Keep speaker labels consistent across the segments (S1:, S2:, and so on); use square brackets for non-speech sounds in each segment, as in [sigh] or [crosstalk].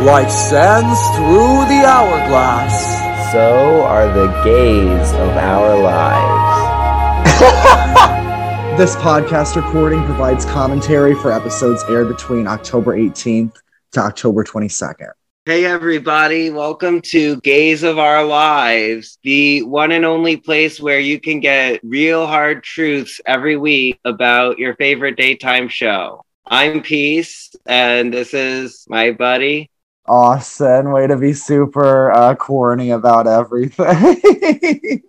S1: like sands through the hourglass.
S2: So are the gays of our lives. [laughs]
S3: This podcast recording provides commentary for episodes aired between October 18th to October 22nd.
S4: Hey, everybody, welcome to Gays of Our Lives, the one and only place where you can get real hard truths every week about your favorite daytime show. I'm Peace, and this is my buddy.
S3: Austin, way to be super uh, corny about everything.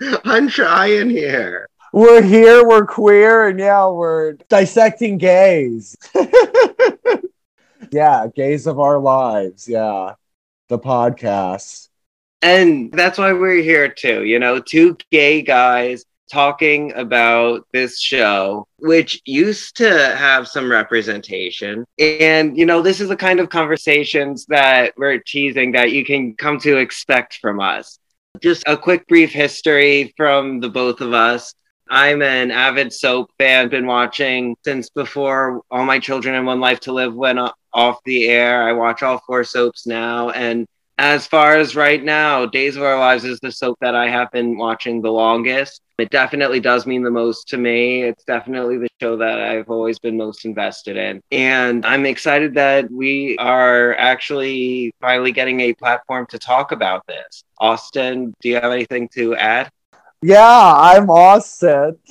S3: [laughs]
S4: I'm trying here.
S3: we're here, we're queer, and yeah, we're dissecting gays. [laughs] yeah, gays of our lives. Yeah, the podcast.
S4: And that's why we're here too. You know, two gay guys talking about this show, which used to have some representation. And, you know, this is the kind of conversations that we're teasing that you can come to expect from us. Just a quick, brief history from the both of us. I'm an avid soap fan, been watching since before All My Children and One Life to Live went off the air. I watch all four soaps now. And as far as right now, Days of Our Lives is the soap that I have been watching the longest. It definitely does mean the most to me. It's definitely the show that I've always been most invested in. And I'm excited that we are actually finally getting a platform to talk about this. Austin, do you have anything to add?
S3: Yeah, I'm Austin. [laughs]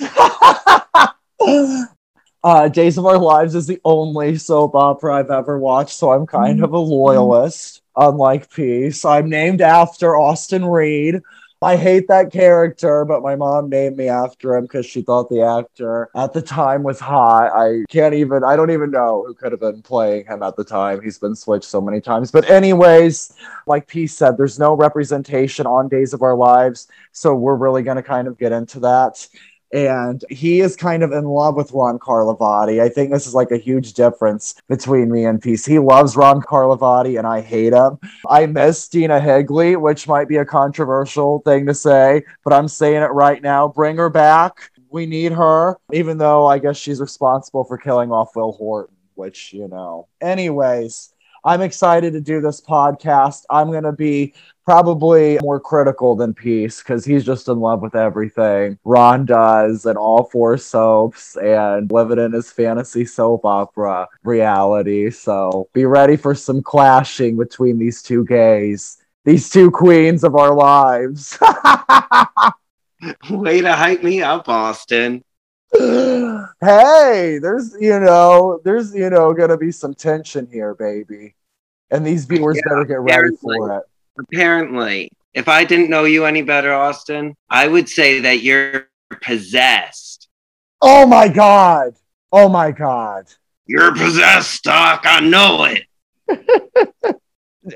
S3: uh, Days of Our Lives is the only soap opera I've ever watched, so I'm kind of a loyalist, unlike Peace. I'm named after Austin Reed. I hate that character, but my mom named me after him because she thought the actor at the time was hot. I can't even, I don't even know who could have been playing him at the time. He's been switched so many times. But, anyways, like Peace said, there's no representation on Days of Our Lives. So, we're really going to kind of get into that and he is kind of in love with Ron Carlivati. I think this is like a huge difference between me and Peace. He loves Ron Carlivati and I hate him. I miss Dena Higley, which might be a controversial thing to say, but I'm saying it right now. Bring her back. We need her, even though I guess she's responsible for killing off Will Horton, which, you know. Anyways, I'm excited to do this podcast. I'm going to be probably more critical than Peace because he's just in love with everything Ron does and all four soaps and living in his fantasy soap opera reality. So be ready for some clashing between these two gays, these two queens of our lives. [laughs]
S4: Way to hype me up, Austin.
S3: hey, there's, you know, there's, you know, going to be some tension here, baby. And these viewers
S4: Yeah,
S3: better get ready for it.
S4: Apparently, if I didn't know you any better, Austin, I would say that you're possessed.
S3: Oh my God. Oh my God.
S4: You're possessed, Doc. I know it. [laughs]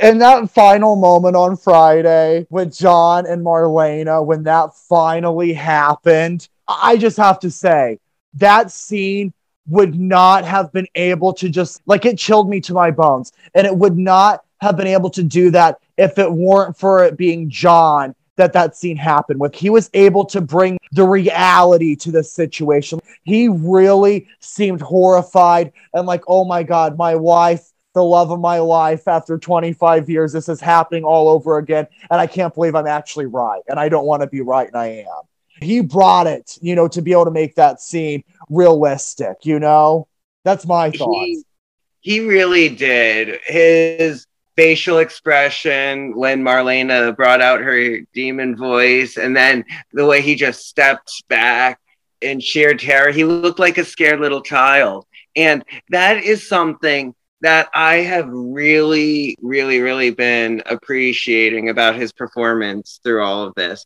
S3: and that final moment on Friday with John and Marlena, when that finally happened, I just have to say that scene would not have been able to just like it chilled me to my bones. And it would not have been able to do that if it weren't for it being John that that scene happened with. He was able to bring the reality to the situation. He really seemed horrified and like, oh my God, my wife the love of my life after 25 years. This is happening all over again. And I can't believe I'm actually right. And I don't want to be right. And I am. He brought it, you know, to be able to make that scene realistic, you know? That's my thought.
S4: He, he really did. His facial expression when Marlena brought out her demon voice, and then the way he just stepped back in sheer terror, he looked like a scared little child. And that is something that I have really, really, really been appreciating about his performance through all of this.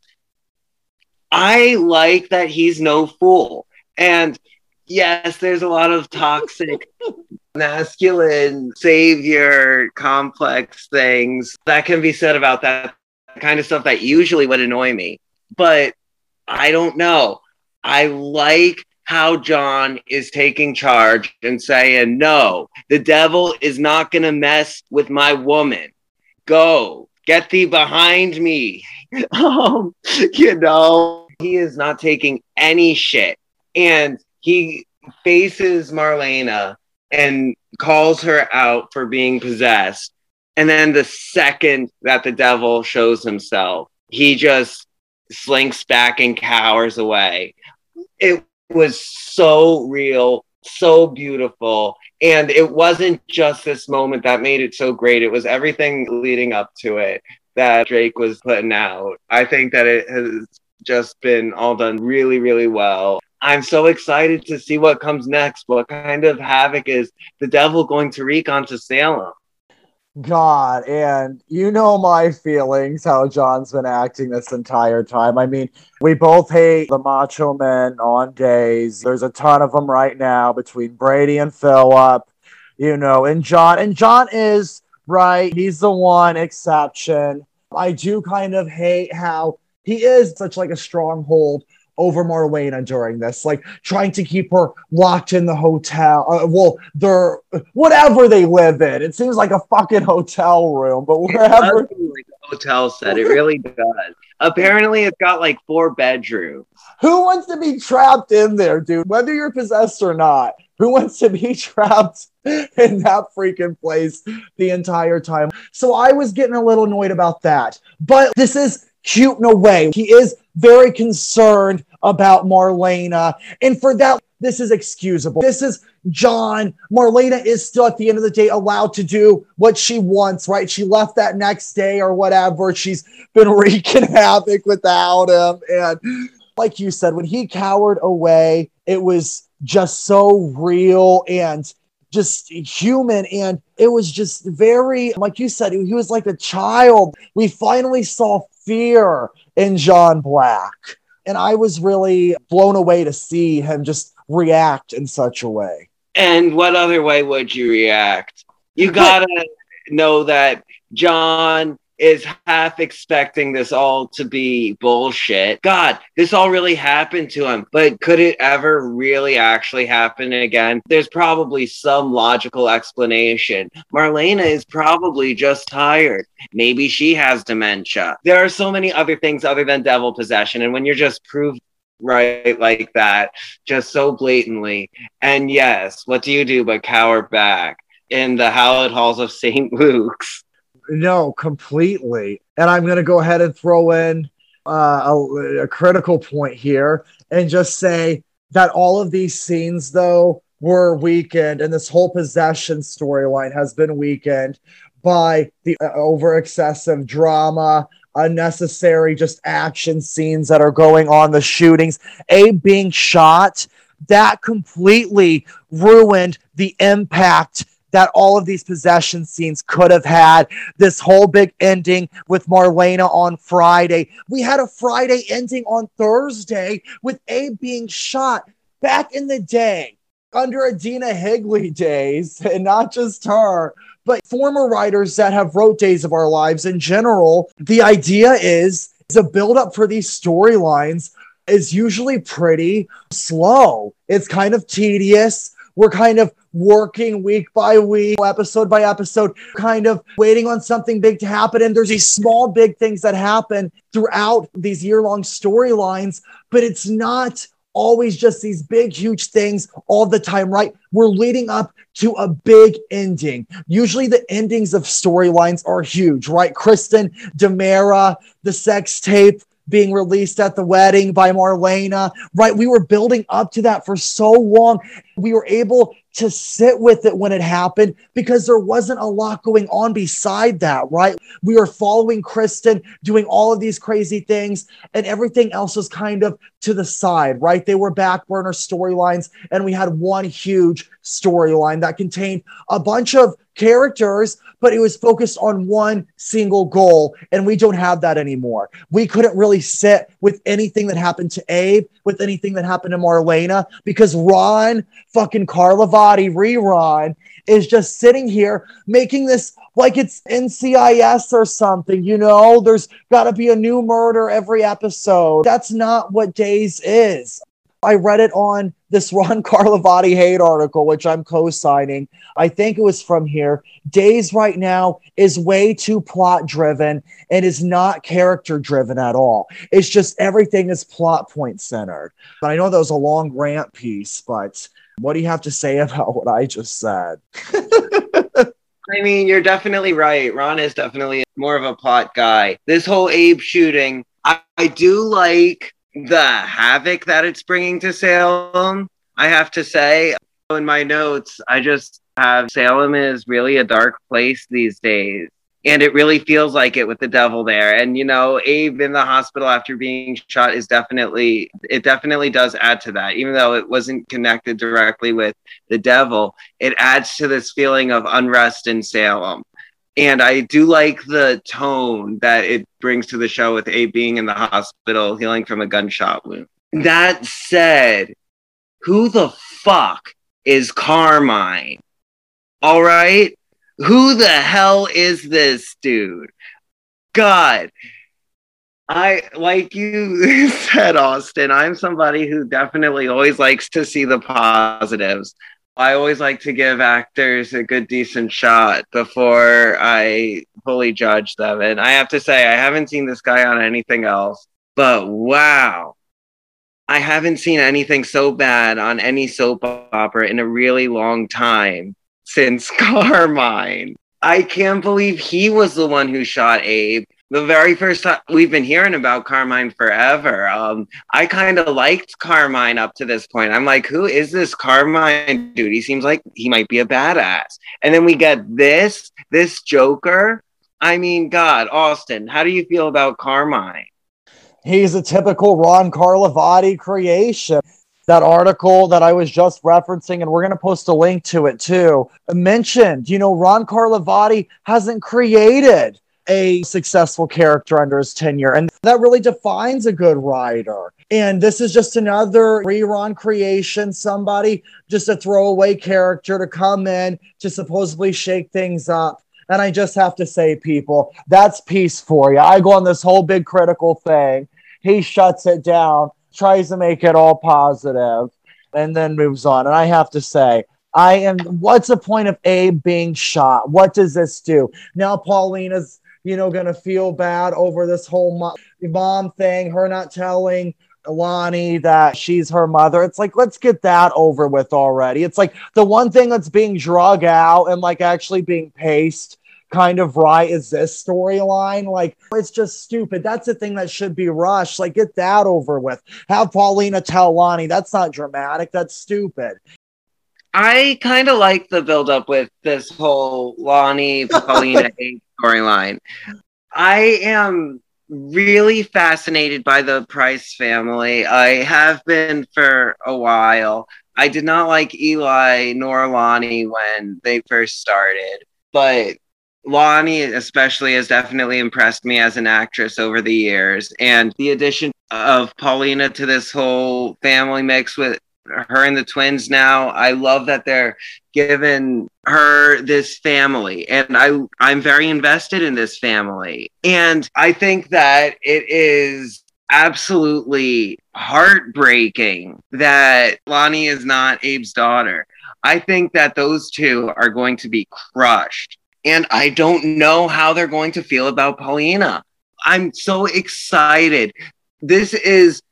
S4: I like that he's no fool. And yes, there's a lot of toxic, [laughs] masculine, savior, complex things that can be said about that kind of stuff that usually would annoy me. But I don't know. I like how John is taking charge and saying, No, the devil is not going to mess with my woman. Go, get thee behind me. [laughs] um, you know, he is not taking any shit. And he faces Marlena and calls her out for being possessed. And then the second that the devil shows himself, he just slinks back and cowers away. It was so real, so beautiful. And it wasn't just this moment that made it so great, it was everything leading up to it that Drake was putting out. I think that it has just been all done really, really well. I'm so excited to see what comes next. What kind of havoc is the devil going to wreak onto Salem?
S3: God, and you know my feelings, how John's been acting this entire time. I mean, we both hate the macho men on days. There's a ton of them right now between Brady and Philip, you know, and John. And John is right. He's the one exception. I do kind of hate how he is such like a stronghold over Marlena during this, like trying to keep her locked in the hotel. Uh, well, they're whatever they live in. It seems like a fucking hotel room, but wherever.
S4: like a hotel set, it really does. Apparently, it's got like four bedrooms.
S3: Who wants to be trapped in there, dude? Whether you're possessed or not, who wants to be [laughs] trapped in that freaking place the entire time? So I was getting a little annoyed about that. But this is cute in a way. He is very concerned about Marlena. And for that, this is excusable. This is John. Marlena is still at the end of the day allowed to do what she wants, right? She left that next day or whatever. She's been [laughs] wreaking havoc without him. And like you said, when he cowered away, it was just so real and just human. And it was just very like you said he was like a child. We finally saw fear in john black. And i was really blown away to see him just react in such a way.
S4: And what other way would you react? You gotta know that john is half expecting this all to be bullshit. God, this all really happened to him, but could it ever really actually happen again? There's probably some logical explanation. Marlena is probably just tired. Maybe she has dementia. There are so many other things other than devil possession. And when you're just proved right like that, just so blatantly, and yes, what do you do but cower back? In the hallowed halls of St. Luke's
S3: no, completely. And I'm going to go ahead and throw in uh, a, a critical point here and just say that all of these scenes, though, were weakened, and this whole possession storyline has been weakened by the uh, over excessive drama, unnecessary just action scenes that are going on, the shootings, Abe being shot. That completely ruined the impact that all of these possession scenes could have had. This whole big ending with Marlena on Friday. We had a Friday ending on Thursday with Abe being shot back in the day under Adina Higley days, [laughs] and not just her but former writers that have wrote Days of Our Lives in general, the idea is the buildup for these storylines is usually pretty slow. It's kind of tedious. We're kind of working week by week, episode by episode, kind of waiting on something big to happen. And there's these small, big things that happen throughout these year long storylines, but it's not always just these big, huge things all the time, right? We're leading up to a big ending. Usually the endings of storylines are huge, right? Kristen, DiMera, the sex tape, being released at the wedding by Marlena, right? We were building up to that for so long. We were able to sit with it when it happened because there wasn't a lot going on beside that, right? We were following Kristen doing all of these crazy things, and everything else was kind of to the side, right? They were back burner storylines, and we had one huge storyline that contained a bunch of characters, but it was focused on one single goal. And we don't have that anymore. We couldn't really sit with anything that happened to Abe, with anything that happened to Marlena, because Ron fucking Carlivati rerun is just sitting here making this like it's NCIS or something, you know? There's got to be a new murder every episode. That's not what Days is. I read it on this Ron [laughs] Carlivati hate article, which I'm co signing. I think it was from here. Days right now is way too plot driven and is not character driven at all. It's just everything is plot point centered. But I know that was a long rant Peace, but what do you have to say [laughs] about what I just said? [laughs]
S4: I mean, you're definitely right. Ron is definitely more of a plot guy. This whole Abe shooting, I, I do like the havoc that it's bringing to Salem. I have to say, in my notes, I just have Salem is really a dark place these days. And it really feels like it with the devil there. And, you know, Abe in the hospital after being shot is definitely, it definitely does add to that. Even though it wasn't connected directly with the devil, it adds to this feeling of unrest in Salem. And I do like the tone that it brings to the show with Abe being in the hospital, healing from a gunshot wound. That said, who the fuck is Carmine? All right. Who the hell is this dude? God. I like you [laughs] said, Austin. I'm somebody who definitely always likes to see the positives. I always like to give actors a good, decent shot before I fully judge them. And I have to say, I haven't seen this guy on anything else, but wow, I haven't seen anything so bad on any soap opera in a really long time since [laughs] Carmine. I can't believe he was the one who shot Abe. The very first time we've been hearing about Carmine forever. Um, I kind of liked Carmine up to this point. I'm like, who is this Carmine dude? He seems like he might be a badass. And then we get this, this Joker. I mean, God, Austin, how do you feel about Carmine?
S3: He's a typical Ron Carlivati creation. That article that I was just referencing, and we're going to post a link to it too, mentioned, you know, Ron Carlivati hasn't created a successful character under his tenure. And that really defines a good writer. And this is just another rerun creation, somebody just a throwaway character to come in to supposedly shake things up. And I just have to say, people, that's peace for you. I go on this whole big critical thing. He shuts it down, tries to make it all positive, and then moves on. And I have to say, I am. What's the point of Abe being shot? What does this do? Now Paulina's, you know, gonna feel bad over this whole mom, mom thing. Her not telling Lani that she's her mother. It's like, let's get that over with already. It's like the one thing that's being drug out and like actually being paced kind of right is this storyline. Like, it's just stupid. That's the thing that should be rushed. Like, get that over with. Have Paulina tell Lani that's not dramatic. That's stupid.
S4: I kind of like the build up with this whole Lani [laughs] Paulina storyline. I am really fascinated by the Price family. I have been for a while. I did not like Eli nor Lani when they first started, but Lani, especially, has definitely impressed me as an actress over the years. And the addition of Paulina to this whole family mix with her and the twins now, I love that they're given her this family. And I, I'm very invested in this family. And I think that it is absolutely heartbreaking that Lani is not Abe's daughter. I think that those two are going to be crushed and I don't know how they're going to feel about Paulina. I'm so excited. This is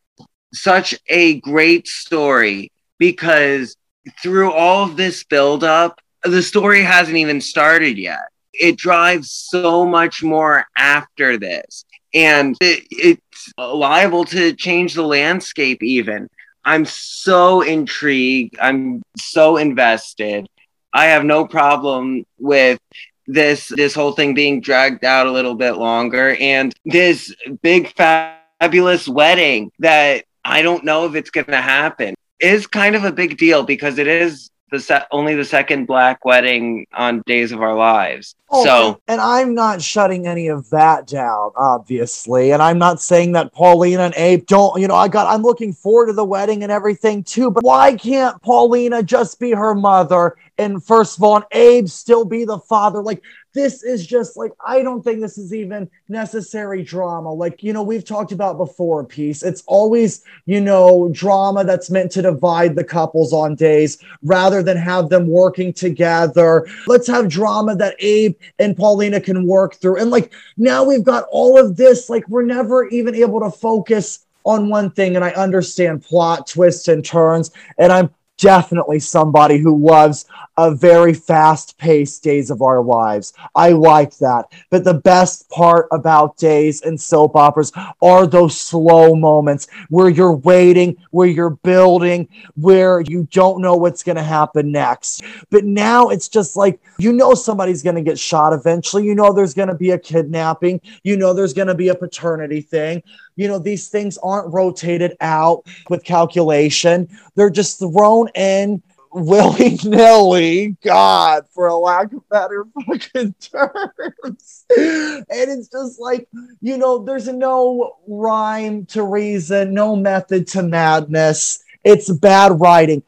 S4: such a great story because through all of this buildup, the story hasn't even started yet. It drives so much more after this, and it, it's liable to change the landscape, even. I'm so intrigued. I'm so invested. I have no problem with this this whole thing being dragged out a little bit longer and this big fabulous wedding that I don't know if it's going to happen is kind of a big deal because it is the se- only the second black wedding on Days of Our Lives. Oh, so,
S3: and I'm not shutting any of that down, obviously. And I'm not saying that Paulina and Abe don't, you know, I got, I'm looking forward to the wedding and everything too. But why can't Paulina just be her mother? And first of all, and Abe still be the father? Like, this is just like I don't think this is even necessary drama. Like, you know, we've talked about before, peace. It's always, you know, drama that's meant to divide the couples on days rather than have them working together. Let's have drama that Abe and Paulina can work through. And like now we've got all of this, like we're never even able to focus on one thing. And I understand plot twists and turns, and I'm definitely somebody who loves a very fast paced days of our lives. I like that. But the best part about days and soap operas are those slow moments where you're waiting, where you're building, where you don't know what's going to happen next. But now it's just like, you know, somebody's going to get shot eventually. You know, there's going to be a kidnapping. You know, there's going to be a paternity thing. You know, these things aren't rotated out with calculation, they're just thrown in willy nilly, God, for a lack of better fucking [laughs] terms. and it's just like, you know, there's no rhyme to reason, no method to madness. It's bad writing.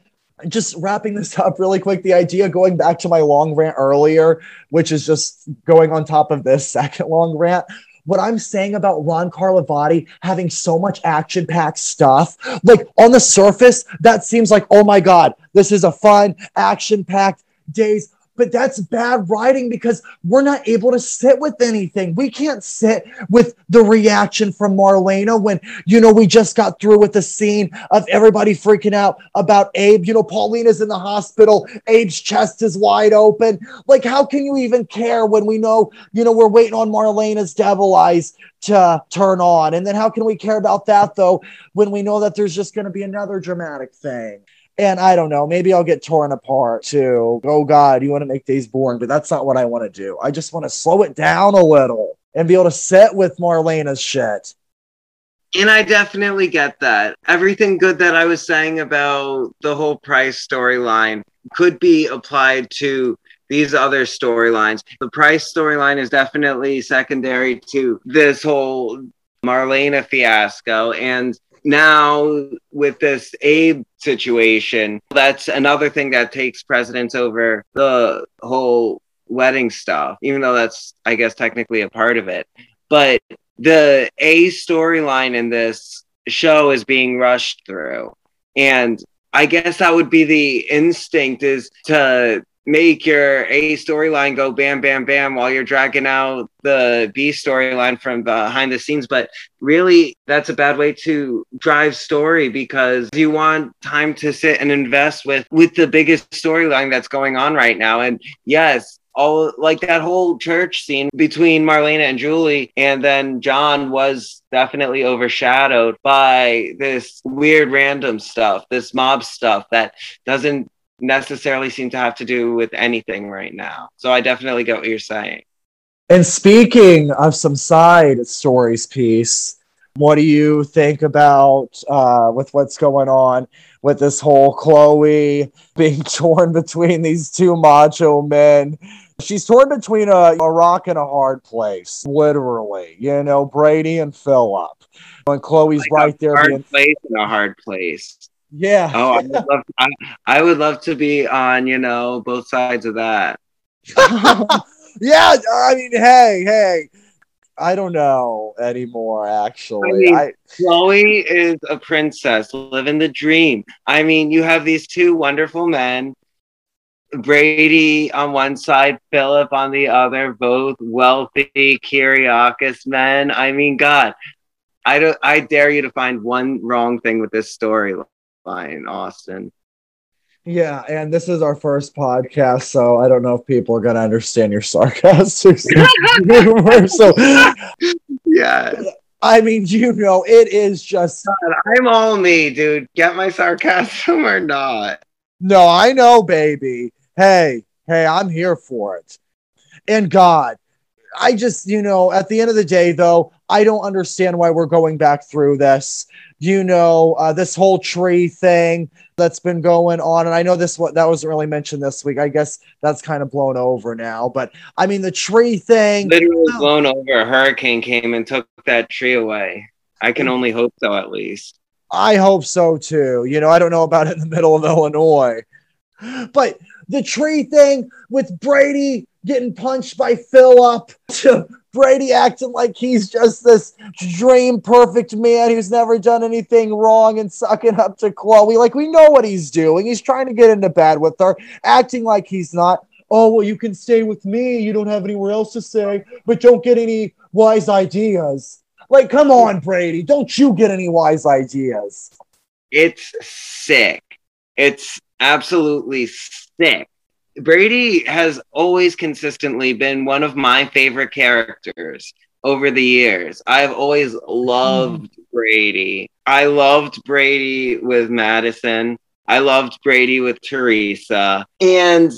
S3: Just wrapping this up really quick, the idea going back to my long rant earlier, which is just going on top of this [laughs] second long rant, what I'm saying about Ron Carlivati having so much action packed stuff, like on the surface, that seems like, oh my God, this is a fun, action packed days but that's bad writing because we're not able to sit with anything. We can't sit with the reaction from Marlena when, you know, we just got through with the scene of everybody freaking out about Abe. You know, Paulina's in the hospital, Abe's chest is wide open. Like, how can you even care when we know, you know, we're waiting on Marlena's devil eyes to turn on? And then how can we care about that though when we know that there's just going to be another dramatic thing? And I don't know, maybe I'll get torn apart too. Oh God, you want to make days boring, but that's not what I want to do. I just want to slow it down a little and be able to sit with Marlena's shit.
S4: And I definitely get that. Everything good that I was saying about the whole Price storyline could be applied to these other storylines. The Price storyline is definitely secondary to this whole Marlena fiasco. And now with this Abe situation, that's another thing that takes precedence over the whole wedding stuff, even though that's, I guess, technically a part of it. But the A storyline in this show is being rushed through. And I guess that would be the instinct is to make your A storyline go bam, bam, bam while you're dragging out the B storyline from behind the scenes. But really, that's a bad way to drive story because you want time to sit and invest with with the biggest storyline that's going on right now. And yes, all like that whole church scene between Marlena and Julie, and then John was definitely overshadowed by this weird random stuff, this mob stuff that doesn't necessarily seem to have to do with anything right now. So I definitely get what you're saying.
S3: And speaking of some side stories, Peace, what do you think about uh, with what's going on with this whole Chloe being [laughs] torn between these two macho men? She's torn between a, a rock and a hard place, literally. You know, Brady and Philip. And Chloe's like right there.
S4: Hard
S3: being...
S4: place and a hard place.
S3: Yeah.
S4: Oh, I would, love, I, I would love to be on, you know, both sides of that. [laughs]
S3: yeah. I mean, hey, hey. I don't know anymore, actually. I mean, I,
S4: Chloe is a princess living the dream. I mean, you have these two wonderful men, Brady on one side, Philip on the other, both wealthy Kiriakis men. I mean, God, I don't I dare you to find one wrong thing with this storyline fine, Austin.
S3: Yeah, and this is our first podcast, so I don't know if people are gonna understand your [laughs] sarcastic humor. so [laughs]
S4: yeah.
S3: I mean, you know, it is just
S4: God, I'm all me, dude. Get my sarcasm or not.
S3: No, I know, baby. Hey, hey, I'm here for it. And God, I just, you know, at the end of the day, though, I don't understand why we're going back through this. You know, uh, this whole tree thing that's been going on, and I know this what that wasn't really mentioned this week. I guess that's kind of blown over now. But I mean, the tree thing
S4: literally oh. blown over. A hurricane came and took that tree away. I can only hope so, at least.
S3: I hope so too. You know, I don't know about it in the middle of Illinois, but the tree thing with Brady getting punched by Philip [laughs] to Brady acting like he's just this dream perfect man who's never done anything wrong and sucking up to Chloe. Like, we know what he's doing. He's trying to get into bed with her, acting like he's not. Oh, well, you can stay with me. You don't have anywhere else to stay, but don't get any wise ideas. Like, come on, Brady. Don't you get any wise ideas.
S4: It's sick. It's absolutely sick Brady has always consistently been one of my favorite characters over the years. I've always loved Brady. I loved Brady with Madison. I loved Brady with Theresa. And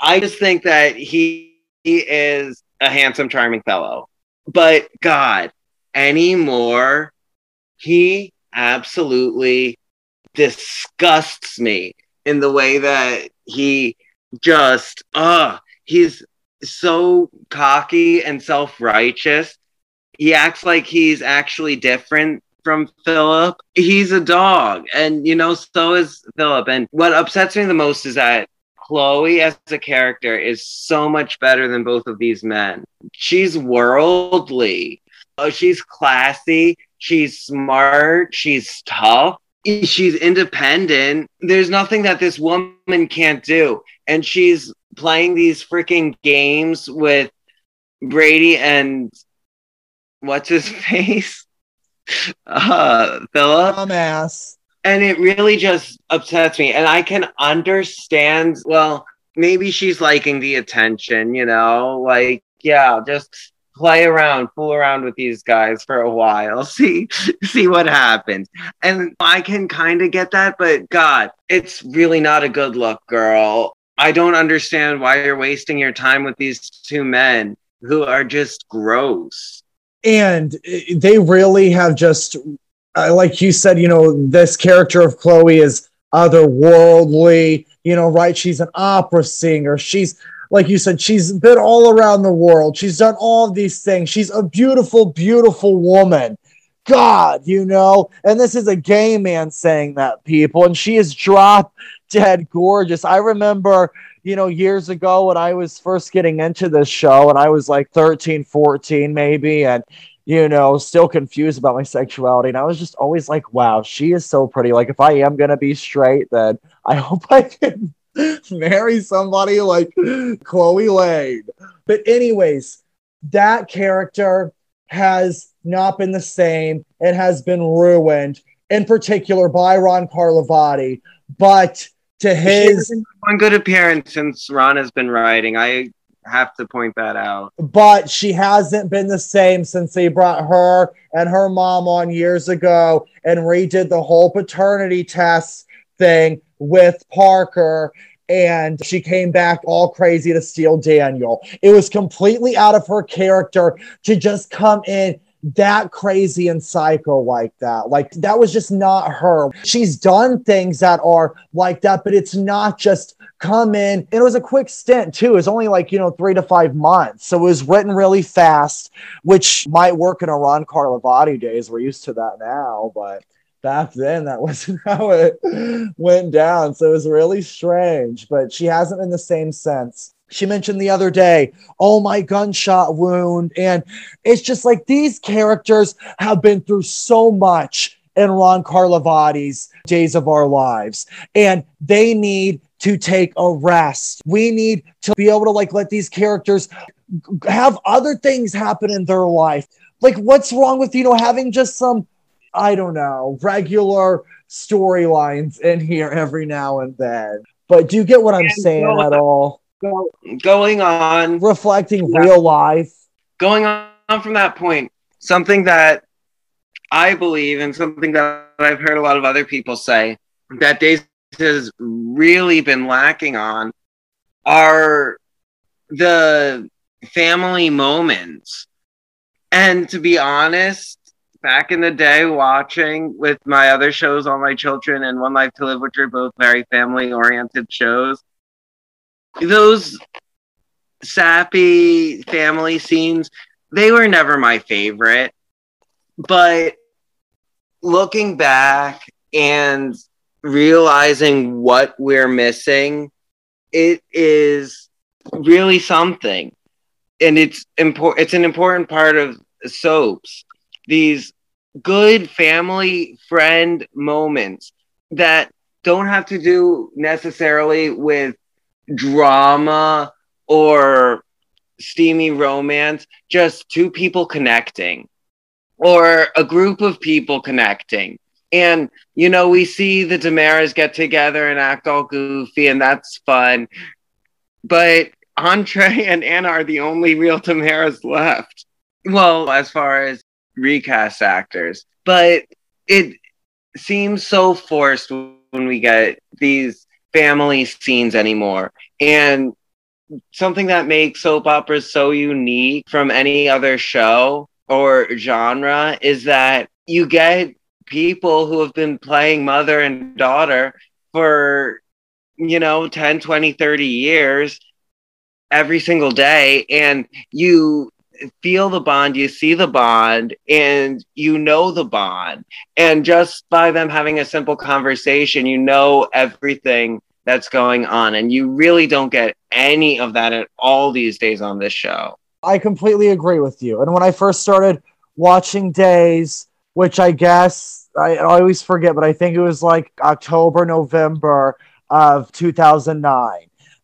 S4: I just think that he, he is a handsome, charming fellow. But God, anymore, he absolutely disgusts me in the way that he just, uh, he's so cocky and self righteous. He acts like he's actually different from Philip. He's a dog, and you know, so is Philip. And what upsets me the most is that Chloe as a character is so much better than both of these men. She's worldly. Oh, she's classy. She's smart. She's tough. She's independent. There's nothing that this woman can't do. And she's playing these freaking games with Brady and what's his [laughs] face? Uh, Philip.
S3: Dumbass.
S4: And it really just upsets me. And I can understand, well, maybe she's liking the attention, you know? Like, yeah, just play around, fool around with these guys for a while, [laughs] see see what happens. And I can kind of get that, but God, it's really not a good look, girl. I don't understand why you're wasting your time with these two men who are just gross.
S3: And uh, they really have just, uh, like you said, you know, this character of Chloe is otherworldly, you know, right? She's an opera singer. She's, like you said, she's been all around the world. She's done all of these things. She's a beautiful, beautiful woman. God, you know, and this is a gay man saying that, people, and she is drop dead gorgeous. I remember, you know, years ago when I was first getting into this show and I was like 13, 14 maybe, and you know, still confused about my sexuality. And I was just always like, wow, she is so pretty. Like, if I am going to be straight, then I [laughs] hope I can [laughs] marry somebody like Chloe Lane. But, anyways, that character has not been the same. It has been ruined, in particular by Ron Carlivati. But to his
S4: one good appearance since Ron has been writing. I have to point that out.
S3: But she hasn't been the same since they brought her and her mom on years ago and redid the whole paternity test thing with Parker. And she came back all crazy to steal Daniel. It was completely out of her character to just come in that crazy and psycho like that. Like that was just not her. She's done things that are like that, but it's not just come in. And it was a quick stint too. It was only like, you know, three to five months. So it was written really fast, which might work in a Ron Carlivati days. We're used to that now, but back then that [laughs] wasn't how it went down. So it was really strange, but she hasn't in the same sense. she mentioned the other day, oh, my gunshot wound. And it's just like these characters have been through so much in Ron Carlivati's Days of Our Lives, and they need to take a rest. We need to be able to like let these characters have other things happen in their life. Like, what's wrong with, you know, having just some, I don't know, regular storylines in here every now and then? But do you get what I'm saying at all?
S4: going on
S3: reflecting real life
S4: going on from that point something that i believe and something that i've heard a lot of other people say that days has really been lacking on are the family moments and to be honest back in the day watching with my other shows all my children and one life to live which are both very family oriented shows those sappy family scenes, they were never my favorite. But looking back and realizing what we're missing, it is really something. And it's important it's an important part of soaps. These good family friend moments that don't have to do necessarily with drama or steamy romance, just two people connecting or a group of people connecting. And, you know, we see the DiMeras get together and act all goofy, and that's fun. but Andre and Anna are the only real DiMeras left. Well, as far as recast actors, but it seems so forced when we get these family scenes anymore. And something that makes soap operas so unique from any other show or genre is that you get people who have been playing mother and daughter for you know 10 20 30 years every single day and you feel the bond you see the bond and you know the bond and just by them having a simple conversation you know everything that's going on and you really don't get any of that at all these days on this show
S3: I completely agree with you. And when I first started watching Days, which I guess I always forget, but I think it was like October, November of 2009.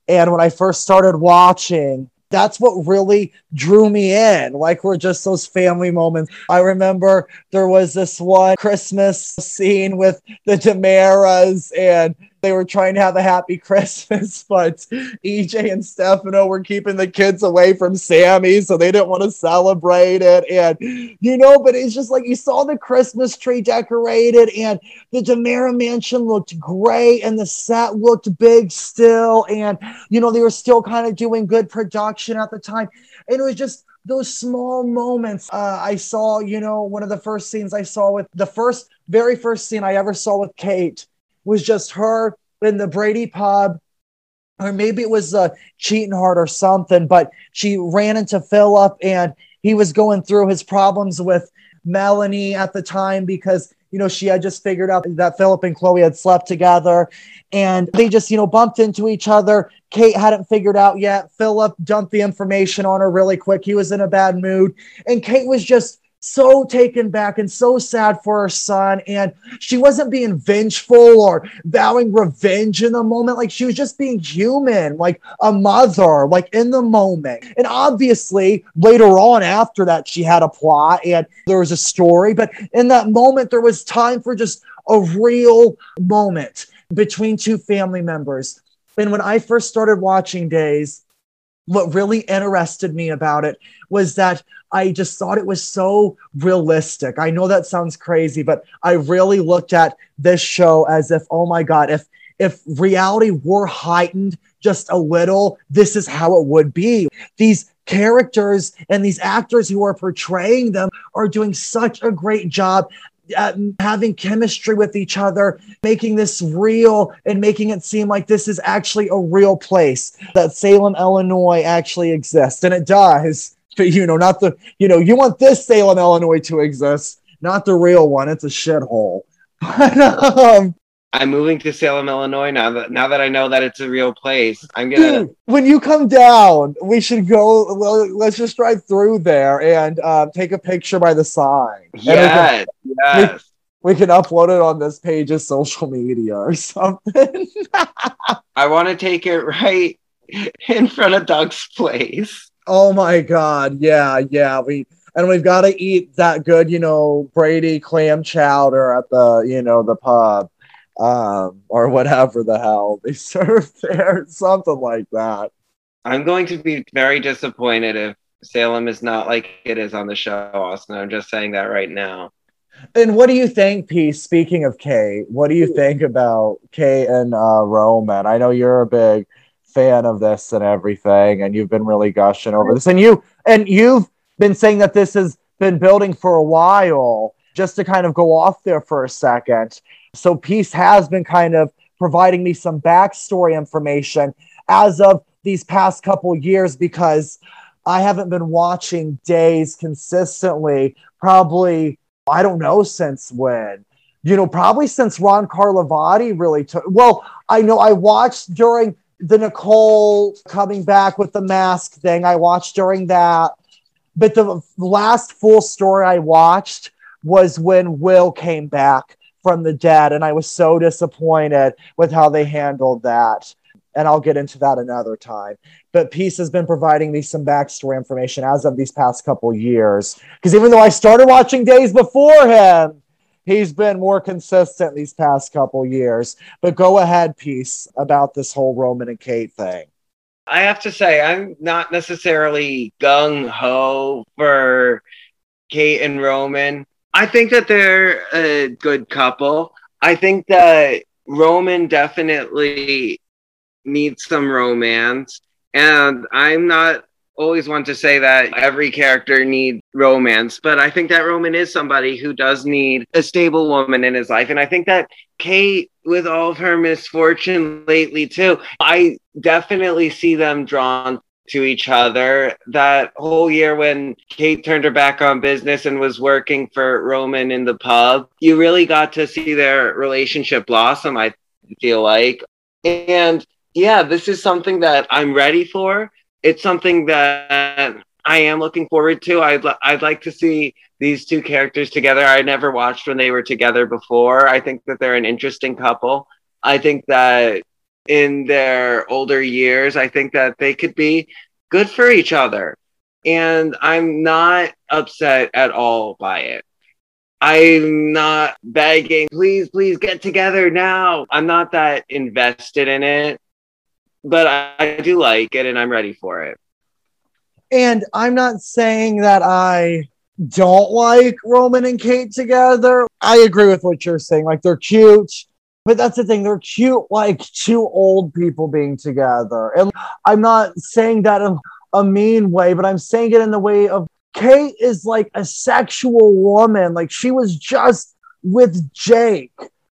S3: And when I first started watching, that's what really drew me in. Like we're just those family moments. I remember there was this one Christmas scene with the DiMeras and they were trying to have a happy [laughs] Christmas, but EJ and Stefano were keeping the kids away from Sami, so they didn't want to celebrate it. And you know, but it's just like you saw the Christmas tree decorated, and the DiMera mansion looked great, and the set looked big still, and you know, they were still kind of doing good production at the time. And it was just those small moments. Uh, I saw, you know, one of the first scenes I saw with the first, very first scene I ever saw with Kate was just her in the Brady pub, or maybe it was uh, Cheating Heart or something. But she ran into Philip, and he was going through his problems with Melanie at the time because you know she had just figured out that Philip and Chloe had slept together, and they just you know bumped into each other. Kate hadn't figured out yet. Philip dumped the information on her really quick. He was in a bad mood, and Kate was just so taken back and so sad for her son. And she wasn't being vengeful or vowing revenge in the moment. Like she was just being human, like a mother, like in the moment. And obviously, later on after that, she had a plot and there was a story. But in that moment, there was time for just a real moment between two family members. And when I first started watching Days, what really interested me about it was that I just thought it was so realistic. I know that sounds crazy, but I really looked at this show as if, oh my God, if if reality were heightened just a little, this is how it would be. These characters and these actors who are portraying them are doing such a great job at having chemistry with each other, making this real and making it seem like this is actually a real place that Salem, Illinois actually exists. And it does but [laughs] you know, not the, you know, you want this Salem, Illinois to exist, not the real one. It's a shithole. [laughs] But, um,
S4: I'm moving to Salem, Illinois now that now that I know that it's a real place. I'm gonna.
S3: Dude, when you come down, we should go. Well, let's just drive through there and uh, take a picture by the sign.
S4: Yes, we can, yes.
S3: We, we, can upload it on this page's social media or something. [laughs]
S4: I want to take it right in front of Doug's place.
S3: Oh my god, yeah, yeah. We and we've got to eat that good, you know, Brady clam chowder at the, you know, the pub, um, or whatever the hell they [laughs] serve there, something like that.
S4: I'm going to be very disappointed if Salem is not like it is on the show, Austin. I'm just saying that right now.
S3: And what do you think, Peace? Speaking of Kate, what do you think about Kate and uh, Roman? I know you're a big fan of this and everything, and you've been really gushing over this. And you and you've been saying that this has been building for a while. Just to kind of go off there for a second. So Peace has been kind of providing me some backstory information as of these past couple years because I haven't been watching days consistently, probably, I don't know since when. You know, probably since Ron Carlivati really took. Well, I know I watched during the Nicole coming back with the mask thing. I watched during that. But the last full story I watched was when Will came back from the dead. And I was so disappointed with how they handled that. And I'll get into that another time. But Peace has been providing me some backstory information as of these past couple years. Because even though I started watching days before him, he's been more consistent these past couple years. But go ahead, Peace, about this whole Roman and Kate thing.
S4: I have to say, I'm not necessarily gung ho for Kate and Roman. I think that they're a good couple. I think that Roman definitely needs some romance. And I'm not always one to say that every character needs romance, but I think that Roman is somebody who does need a stable woman in his life. And I think that Kate, with all of her misfortune lately, too, I definitely see them drawn to each other. That whole year when Kate turned her back on business and was working for Roman in the pub, you really got to see their relationship blossom, I feel like. And yeah, this is something that I'm ready for. It's something that I am looking forward to. I'd, I'd like to see these two characters together. I never watched when they were together before. I think that they're an interesting couple. I think that in their older years, I think that they could be good for each other. And I'm not upset at all by it. I'm not begging, please, please get together now. I'm not that invested in it, but I, I do like it and I'm ready for it.
S3: And I'm not saying that I don't like Roman and Kate together. I agree with what you're saying. Like they're cute, but that's the thing. They're cute, like two old people being together. And I'm not saying that in a mean way, but I'm saying it in the way of Kate is like a sexual woman. Like she was just with Jake.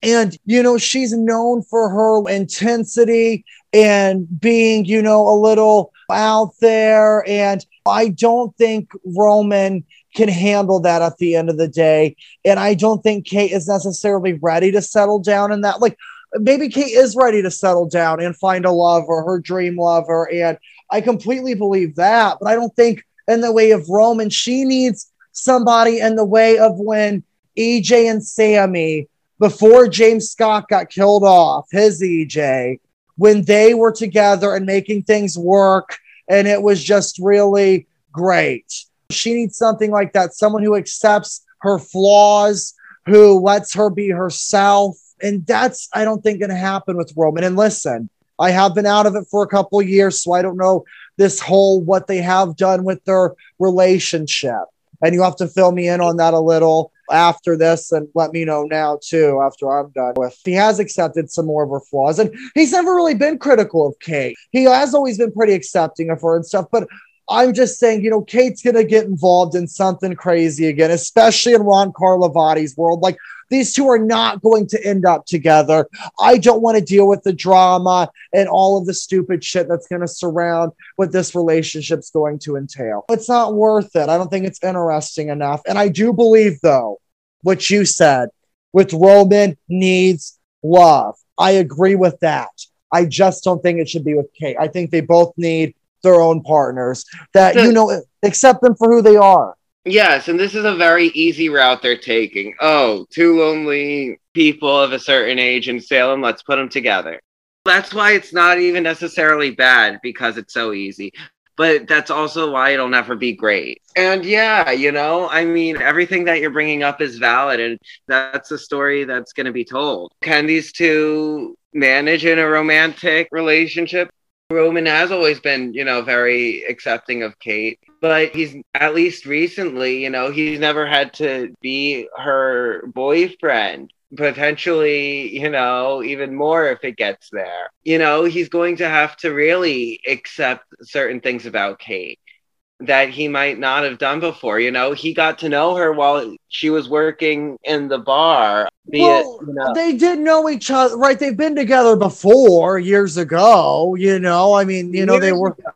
S3: And, you know, she's known for her intensity and being, you know, a little out there. And I don't think Roman can handle that at the end of the day. And I don't think Kate is necessarily ready to settle down in that. Like, maybe Kate is ready to settle down and find a lover, her dream lover. And I completely believe that. But I don't think in the way of Roman, she needs somebody in the way of when EJ and Sami before James Scott got killed off, his EJ, when they were together and making things work, and it was just really great. She needs something like that someone who accepts her flaws, who lets her be herself. And that's, I don't think, going to happen with Roman. And listen, I have been out of it for a couple years, so I don't know this whole what they have done with their relationship. And you have to fill me in on that a little after this and let me know now too after I'm done with. He has accepted some more of her flaws and he's never really been critical of Kate. He has always been pretty accepting of her and stuff, but I'm just saying, you know, Kate's going to get involved in something crazy again, especially in Ron Carlivati's world. Like, these two are not going to end up together. I don't want to deal with the drama and all of the stupid shit that's going to surround what this relationship's going to entail. It's not worth it. I don't think it's interesting enough. And I do believe, though, what you said with Roman needs love. I agree with that. I just don't think it should be with Kate. I think they both need their own partners that, you know, accept them for who they are.
S4: Yes, and this is a very easy route they're taking. Oh, two lonely people of a certain age in Salem, let's put them together. That's why it's not even necessarily bad because it's so easy. But that's also why it'll never be great. And yeah, you know, I mean, everything that you're bringing up is valid, and that's a story that's going to be told. Can these two manage in a romantic relationship? Roman has always been, you know, very accepting of Kate, but he's at least recently, you know, he's never had to be her boyfriend. Potentially, you know, even more if it gets there. You know, he's going to have to really accept certain things about Kate that he might not have done before. You know, he got to know her while she was working in the bar.
S3: well, it, you know. they did know each other, right? They've been together before years ago. You know, I mean, you know, they were
S4: ago.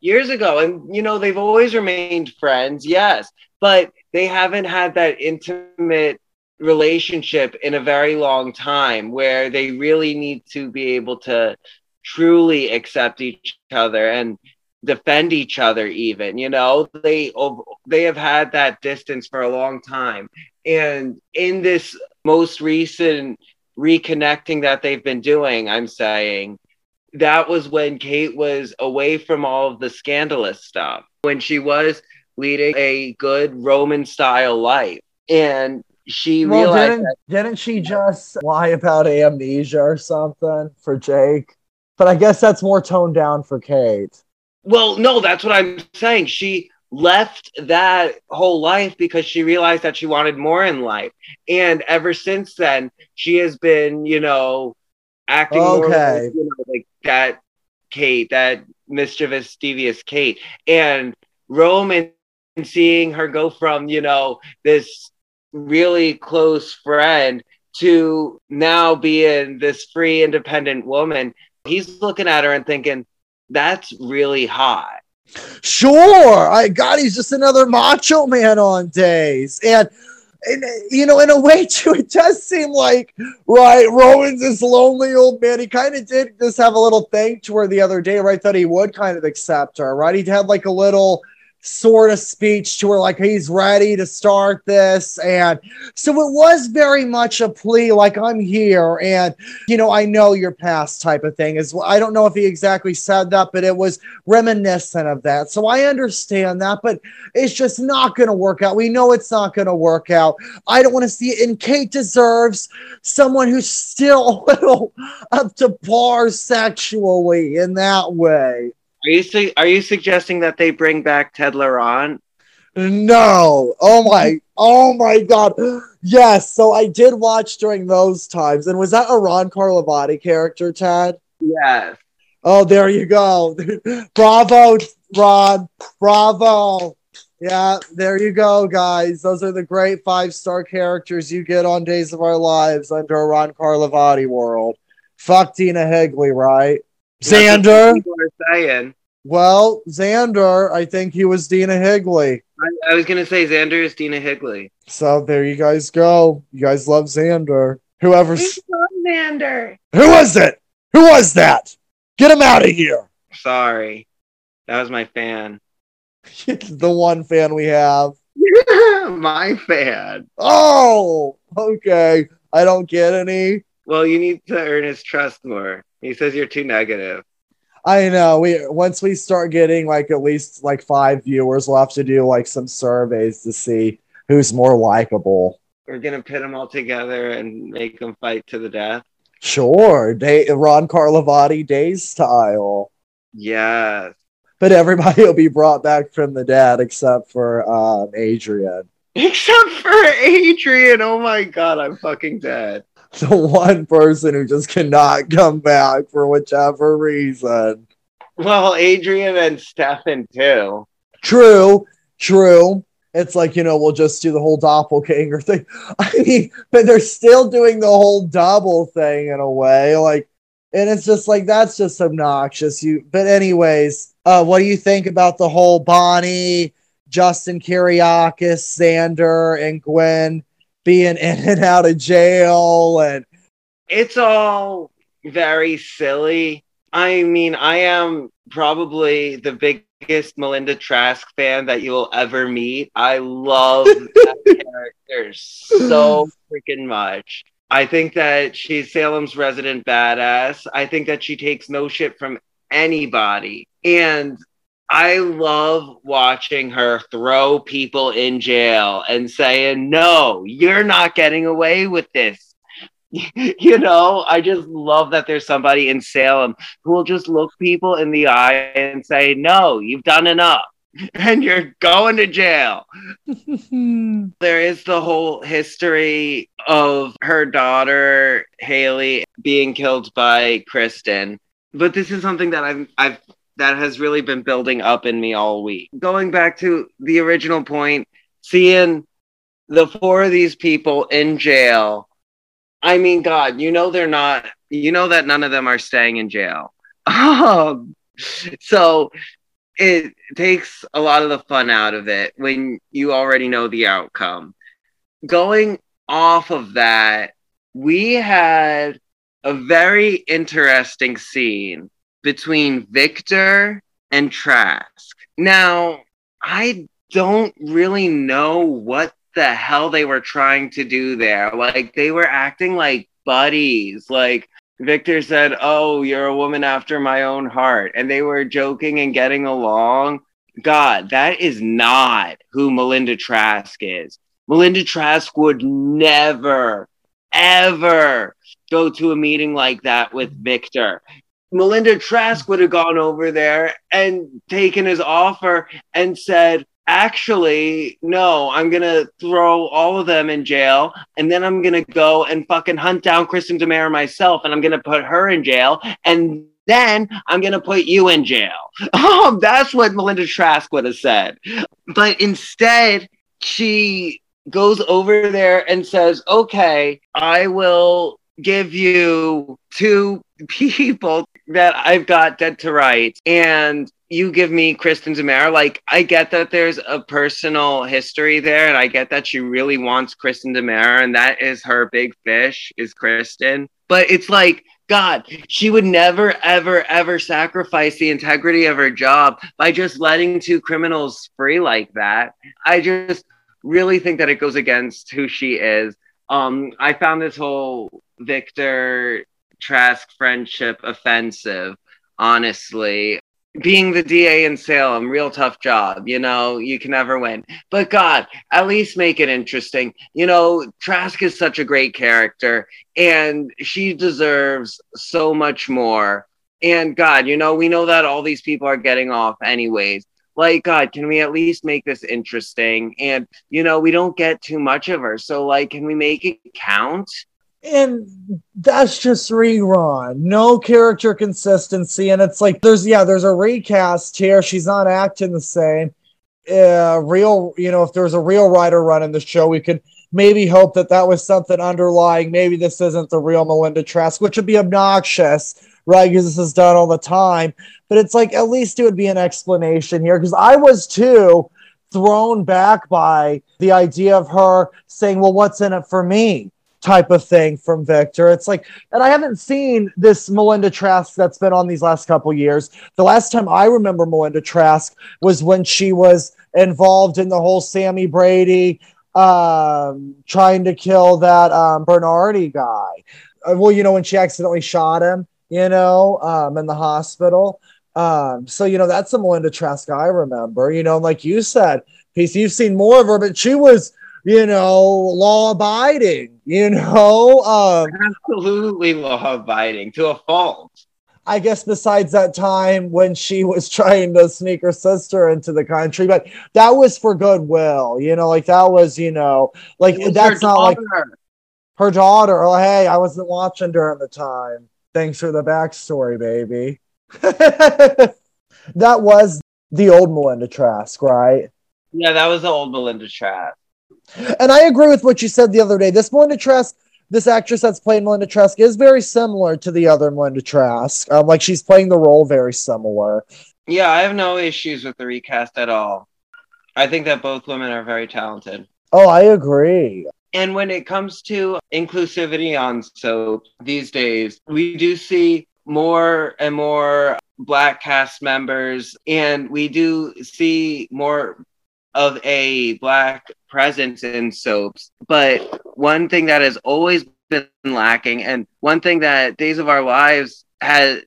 S4: years ago, and you know, they've always remained friends. Yes, but they haven't had that intimate relationship in a very long time where they really need to be able to truly accept each other and defend each other even you know? They they have had that distance for a long time. And in this most recent reconnecting that they've been doing i'm saying that was when kate was away from all of the scandalous stuff when she was leading a good roman style life. And she well, realized
S3: didn't, that- didn't she just lie about amnesia or something for jake? But I guess that's more toned down for Kate.
S4: Well, no, that's what I'm saying. She left that whole life because she realized that she wanted more in life. And ever since then, she has been, you know, acting
S3: Okay.
S4: like, you know, like that Kate, that mischievous, devious Kate. And Roman seeing her go from, you know, this really close friend to now being this free, independent woman, he's looking at her and thinking, that's really hot.
S3: Sure. I God, he's just another macho man on days. And and you know, in a way [laughs] too, it does seem like right, Rowan's this lonely old man. He kind of did just have a little thing to her the other day, right? That he would kind of accept her, right? He'd had like a little sort of speech to her, like he's ready to start this. And so it was very much a plea, like I'm here and you know, I know your past type of thing is I don't know if he exactly said that, but it was reminiscent of that. So I understand that, but it's just not to work out. We know it's not to work out. I don't want to see it. And Kate deserves someone who's still [laughs] a little up to par sexually in that way.
S4: Are you su- are you suggesting that they bring back Ted Laurent?
S3: No. Oh my. Oh my God. Yes. So I did watch during those times. And was that a Ron Carlivati character, Ted?
S4: Yes.
S3: Oh, there you go. [laughs] Bravo, Ron. Bravo. Yeah, there you go, guys. Those are the great five star characters you get on Days of Our Lives under a Ron Carlivati world. Fuck Dena Higley, right?
S4: That's what
S3: Xander.
S4: People are saying.
S3: Well, Xander, I think he was Dena Higley.
S4: I, I was gonna say Xander is Dena Higley.
S3: So there you guys go. You guys love Xander. Whoever's
S4: Xander.
S3: who was it? Who was that? Get him out of here.
S4: Sorry, that was my fan. [laughs]
S3: the one fan we have. [laughs]
S4: my fan.
S3: Oh, okay. I don't get any.
S4: Well, you need to earn his trust more. He says you're too negative.
S3: I know. We once we start getting like at least like five viewers, we'll have to do like some surveys to see who's more likable.
S4: We're gonna pit them all together and make them fight to the death.
S3: Sure, day Ron Carlivati day style.
S4: Yes.
S3: But everybody [laughs] will be brought back from the dead except for um, Adrienne,
S4: Except for Adrienne. Oh my god, I'm fucking dead. [laughs]
S3: the one person who just cannot come back for whichever reason.
S4: Well, Adrienne and Stefan too.
S3: True, true. It's like, you know, we'll just do the whole doppelganger [laughs] thing. I mean, but they're still doing the whole double thing in a way. Like, and it's just like, that's just obnoxious. You, but, anyways, uh, what do you think about the whole Bonnie, Justin Kiriakis, Xander, and Gwen being in and out of jail? And
S4: It's all very silly. I mean, I am probably the biggest Melinda Trask fan that you will ever meet. I love [laughs] that character so freaking much. I think that she's Salem's resident badass. I think that she takes no shit from anybody. And I love watching her throw people in jail and saying, No, you're not getting away with this. [laughs] you know, I just love that there's somebody in Salem who will just look people in the eye and say, No, you've done enough [laughs] and you're going to jail. [laughs] There is the whole history of her daughter Haley being killed by Kristen, but this is something that I've I've that has really been building up in me all week. Going back to the original point, seeing the four of these people in jail. I mean, God, you know they're not. You know that none of them are staying in jail. [laughs] Um, so it takes a lot of the fun out of it when you already know the outcome. Going off of that, we had a very interesting scene between Victor and Trask. Now, I don't really know what the hell they were trying to do there. Like, they were acting like buddies. Like, Victor said, Oh, you're a woman after my own heart. And they were joking and getting along. God, that is not who Melinda Trask is. Melinda Trask would never, ever go to a meeting like that with Victor. Melinda Trask would have gone over there and taken his offer and said, actually, no, I'm going to throw all of them in jail. And then I'm going to go and fucking hunt down Kristen DiMera myself. And I'm going to put her in jail. And then I'm going to put you in jail. [laughs] Oh, that's what Melinda Trask would have said. But instead, she goes over there and says, okay, I will give you two [laughs] people that I've got dead to rights. And you give me Kristen DiMera. Like, I get that there's a personal history there, and I get that she really wants Kristen DiMera, and that is her big fish, is Kristen. But it's like, God, she would never, ever, ever sacrifice the integrity of her job by just letting two criminals free like that. I just really think that it goes against who she is. Um, I found this whole Victor Trask friendship offensive, honestly being the DA in Salem, real tough job. You know, you can never win. But God, at least make it interesting. You know, Trask is such a great character and she deserves so much more. And God, you know, we know that all these people are getting off anyways. Like, God, can we at least make this interesting? And, you know, we don't get too much of her. So, like, can we make it count?
S3: And that's just ReRon. No character consistency. And it's like there's yeah there's a recast here. She's not acting the same. Uh real you know if there's a real writer running the show we could maybe hope that that was something underlying. Maybe this isn't the real melinda trask which would be obnoxious right? Because this is done all the time. But it's like at least it would be an explanation here. Because i was too thrown back by the idea of her saying well what's in it for me type of thing from Victor. It's like, and I haven't seen this Melinda Trask that's been on these last couple years. The last time I remember Melinda Trask was when she was involved in the whole Sami Brady um, trying to kill that um, Bernardi guy. Uh, well, you know, when she accidentally shot him, you know, um, in the hospital. Um, so, you know, that's the Melinda Trask I remember, you know, like you said, Peace, you've seen more of her, but she was you know, law abiding, you know. Um,
S4: Absolutely law abiding to a fault.
S3: I guess besides that time when she was trying to sneak her sister into the country, but that was for goodwill, you know, like that was, you know, like that's not like her daughter. Oh, hey, I wasn't watching during the time. Thanks for the backstory, baby. [laughs] that was the old Melinda Trask, right?
S4: Yeah, that was the old Melinda Trask.
S3: And I agree with what you said the other day. This Melinda Trask, this actress that's playing Melinda Trask, is very similar to the other Melinda Trask. Um, like she's playing the role very similar.
S4: Yeah, I have no issues with the recast at all. I think that both women are very talented.
S3: Oh, I agree.
S4: And when it comes to inclusivity on soap these days, we do see more and more black cast members, and we do see more of a black presence in soaps. But one thing that has always been lacking, and one thing that Days of Our Lives has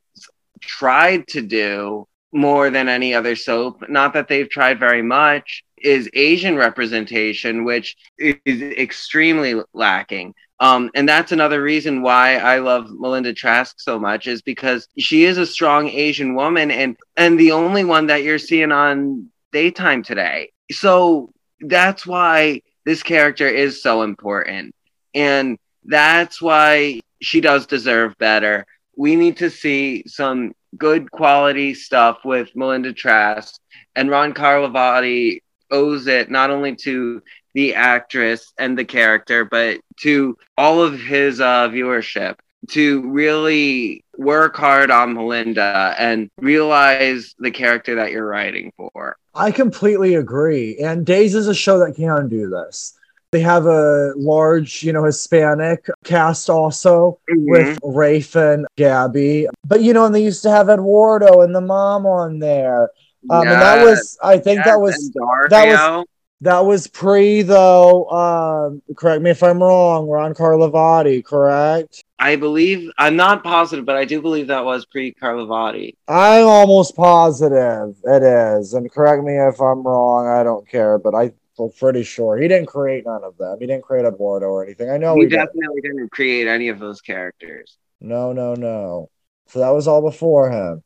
S4: tried to do more than any other soap, not that they've tried very much, is Asian representation, which is extremely lacking. Um, and that's another reason why I love Melinda Trask so much is because she is a strong Asian woman and and the only one that you're seeing on daytime today so that's why this character is so important. And that's why she does deserve better. We need to see some good quality stuff with Melinda Trask and Ron Carlivati owes it not only to the actress and the character, but to all of his uh, viewership to really work hard on Melinda and realize the character that you're writing for.
S3: I completely agree. And Days is a show that can do this. They have a large, you know, Hispanic cast also mm-hmm. with Rafe and Gabby. But, you know, and they used to have Eduardo and the mom on there. Um, yes. And that was, I think yes, that was, that was, that was pre though. Um, correct me if I'm wrong. Ron Carlivati, correct?
S4: I believe I'm not positive, but I do believe that was pre Carlivati.
S3: I'm almost positive it is, and correct me if I'm wrong. I don't care, but I feel pretty sure he didn't create none of them. He didn't create Eduardo or anything. I know
S4: he, he definitely did. didn't create any of those characters.
S3: No, no, no. So that was all before him.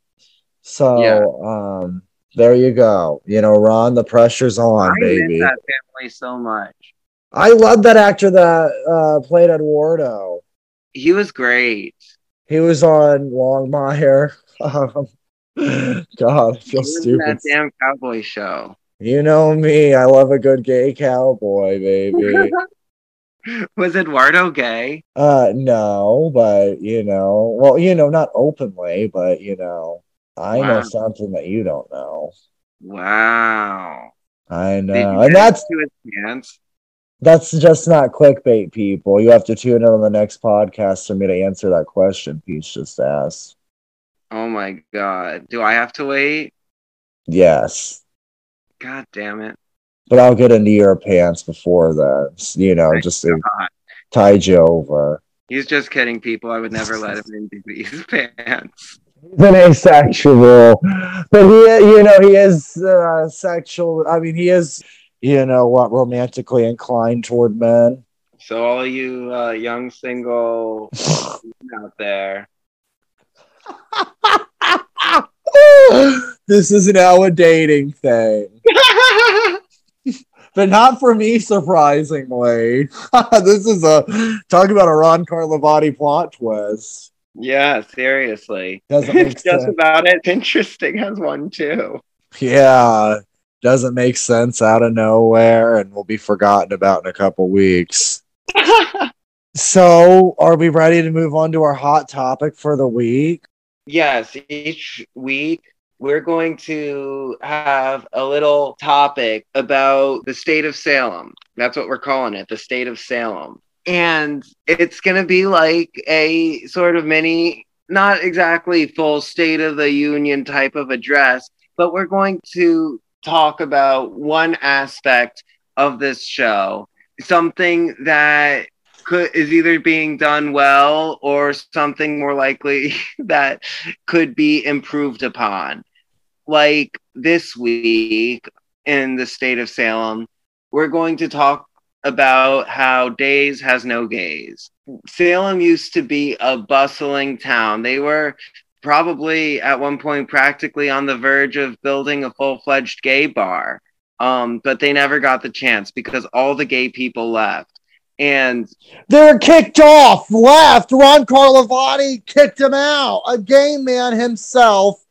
S3: So
S4: Yeah.
S3: um there you go. You know, Ron, the pressure's on,
S4: I
S3: baby.
S4: that family so much.
S3: I love that actor that uh played Eduardo.
S4: He was great.
S3: He was on Longmire. [laughs] Um, God, I feel
S4: He was in
S3: stupid.
S4: that damn cowboy show.
S3: You know me. I love a good gay cowboy, baby. [laughs]
S4: Was Eduardo gay?
S3: uh no, but you know, well, you know, not openly, but you know, I know something that you don't know.
S4: Wow.
S3: I know. And that's
S4: into his pants?
S3: That's just not clickbait, people. You have to tune in on the next podcast for me to answer that question Peace just asked.
S4: Oh my god. Do I have to wait?
S3: Yes.
S4: God damn it.
S3: But I'll get into your pants before then. You know,
S4: Thank
S3: just to
S4: God.
S3: tide you over.
S4: He's just kidding, people. I would never let him into [laughs] these pants.
S3: He's an asexual, but he, you know, he is uh, sexual. I mean, he is, you know, what romantically inclined toward men.
S4: So all you uh, young single [laughs] out there, [laughs]
S3: this is now a dating thing, [laughs] but not for me, surprisingly. this is a talk about a Ron Carlivati plot twist.
S4: yeah, seriously.
S3: Doesn't
S4: just
S3: sense.
S4: about it. Interesting has one too.
S3: Yeah, doesn't make sense out of nowhere, and will be forgotten about in a couple weeks. [laughs] So, are we ready to move on to our hot topic for the week?
S4: yes, each week we're going to have a little topic about the state of Salem. That's what we're calling it, the state of Salem. And it's going to be like a sort of mini, not exactly full State of the Union type of address, but we're going to talk about one aspect of this show, something that could is either being done well or something more likely [laughs] that could be improved upon. Like this week in the state of Salem, we're going to talk about how Days has no gays. Salem used to be a bustling town. They were probably at one point practically on the verge of building a full fledged gay bar. Um, but they never got the chance because all the gay people left. And
S3: They were kicked off, left. Ron Carlivati kicked him out. A gay man himself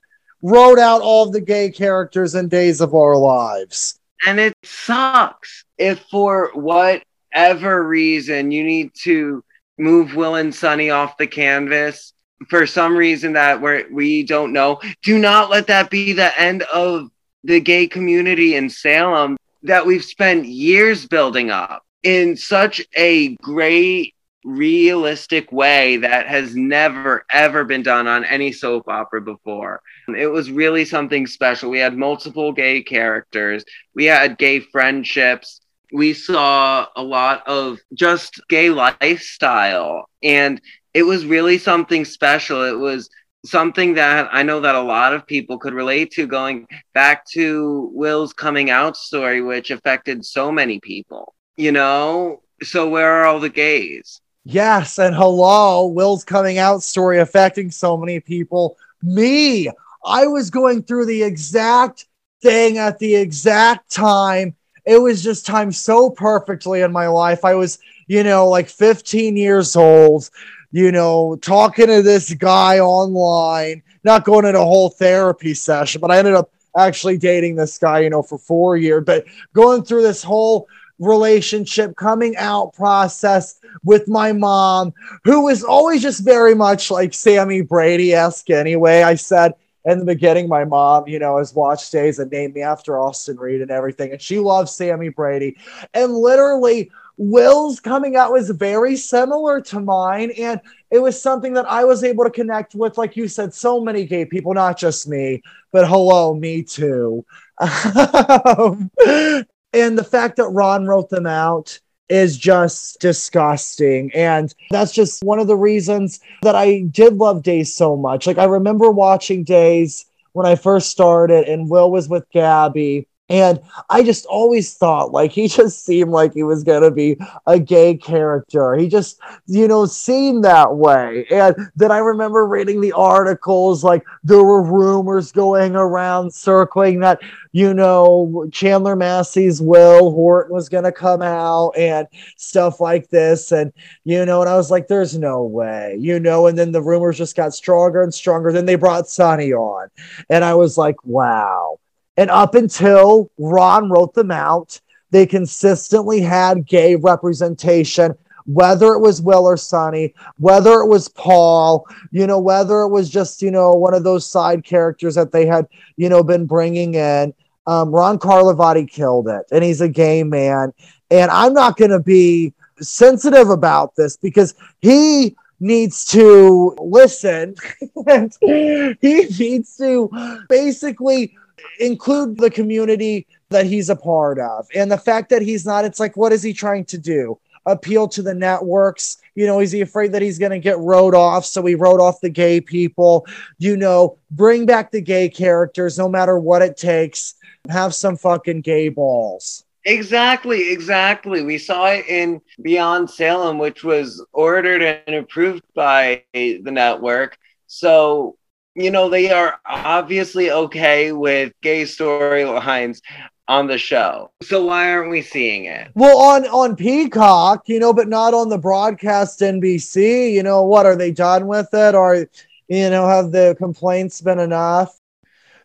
S3: wrote out all of the gay characters in Days of Our Lives.
S4: and it sucks if for whatever reason you need to move Will and Sonny off the canvas for some reason that we're, we don't know. Do not let that be the end of the gay community in Salem that we've spent years building up in such a great realistic way that has never ever been done on any soap opera before. It was really something special. We had multiple gay characters, we had gay friendships, we saw a lot of just gay lifestyle, and it was really something special. It was something that I know that a lot of people could relate to going back to Will's coming out story, which affected so many people, you know? So, where are all the gays?
S3: Yes, and hello, Will's coming out story affecting so many people. Me, I was going through the exact thing at the exact time. It was just timed so perfectly in my life. I was, you know, like 15 years old, you know, talking to this guy online, not going in a whole therapy session, but I ended up actually dating this guy, you know, for four years, but going through this whole relationship coming out process with my mom, who was always just very much like Sami Brady esque anyway. I said in the beginning, my mom, you know, has watched days and named me after Austin Reed and everything, and she loves Sami Brady. And literally, Will's coming out was very similar to mine, and it was something that I was able to connect with, like you said, so many gay people, not just me, but hello, me too. [laughs] And the fact that Ron wrote them out is just disgusting. And that's just one of the reasons that I did love Days so much. Like, I remember watching Days when I first started, and Will was with Gabby. And I just always thought like he just seemed like he was going to be a gay character. He just, you know, seemed that way. And then I remember reading the articles like there were rumors going around circling that, you know, Chandler Massey's Will Horton was going to come out and stuff like this. And, you know, and I was like, there's no way, you know, and then the rumors just got stronger and stronger. Then they brought Sonny on. And I was like, wow and up until Ron wrote them out, they consistently had gay representation, whether it was Will or Sonny, whether it was Paul, you know, whether it was just, you know, one of those side characters that they had, you know, been bringing in. Um, Ron Carlivati killed it, and he's a gay man. And I'm not going to be sensitive about this because he needs to listen [laughs] and he needs to basically include the community that he's a part of. And the fact that he's not, it's like, what is he trying to do? Appeal to the networks. You know, is he afraid that he's going to get wrote off? So he wrote off the gay people. You know, bring back the gay characters no matter what it takes. Have some fucking gay balls.
S4: Exactly, exactly. We saw it in Beyond Salem, which was ordered and approved by the network. So you know, they are obviously okay with gay storylines on the show. So why aren't we seeing it?
S3: Well, on on Peacock, you know, but not on the broadcast NBC. You know, what are they done with it? Or you know, have the complaints been enough?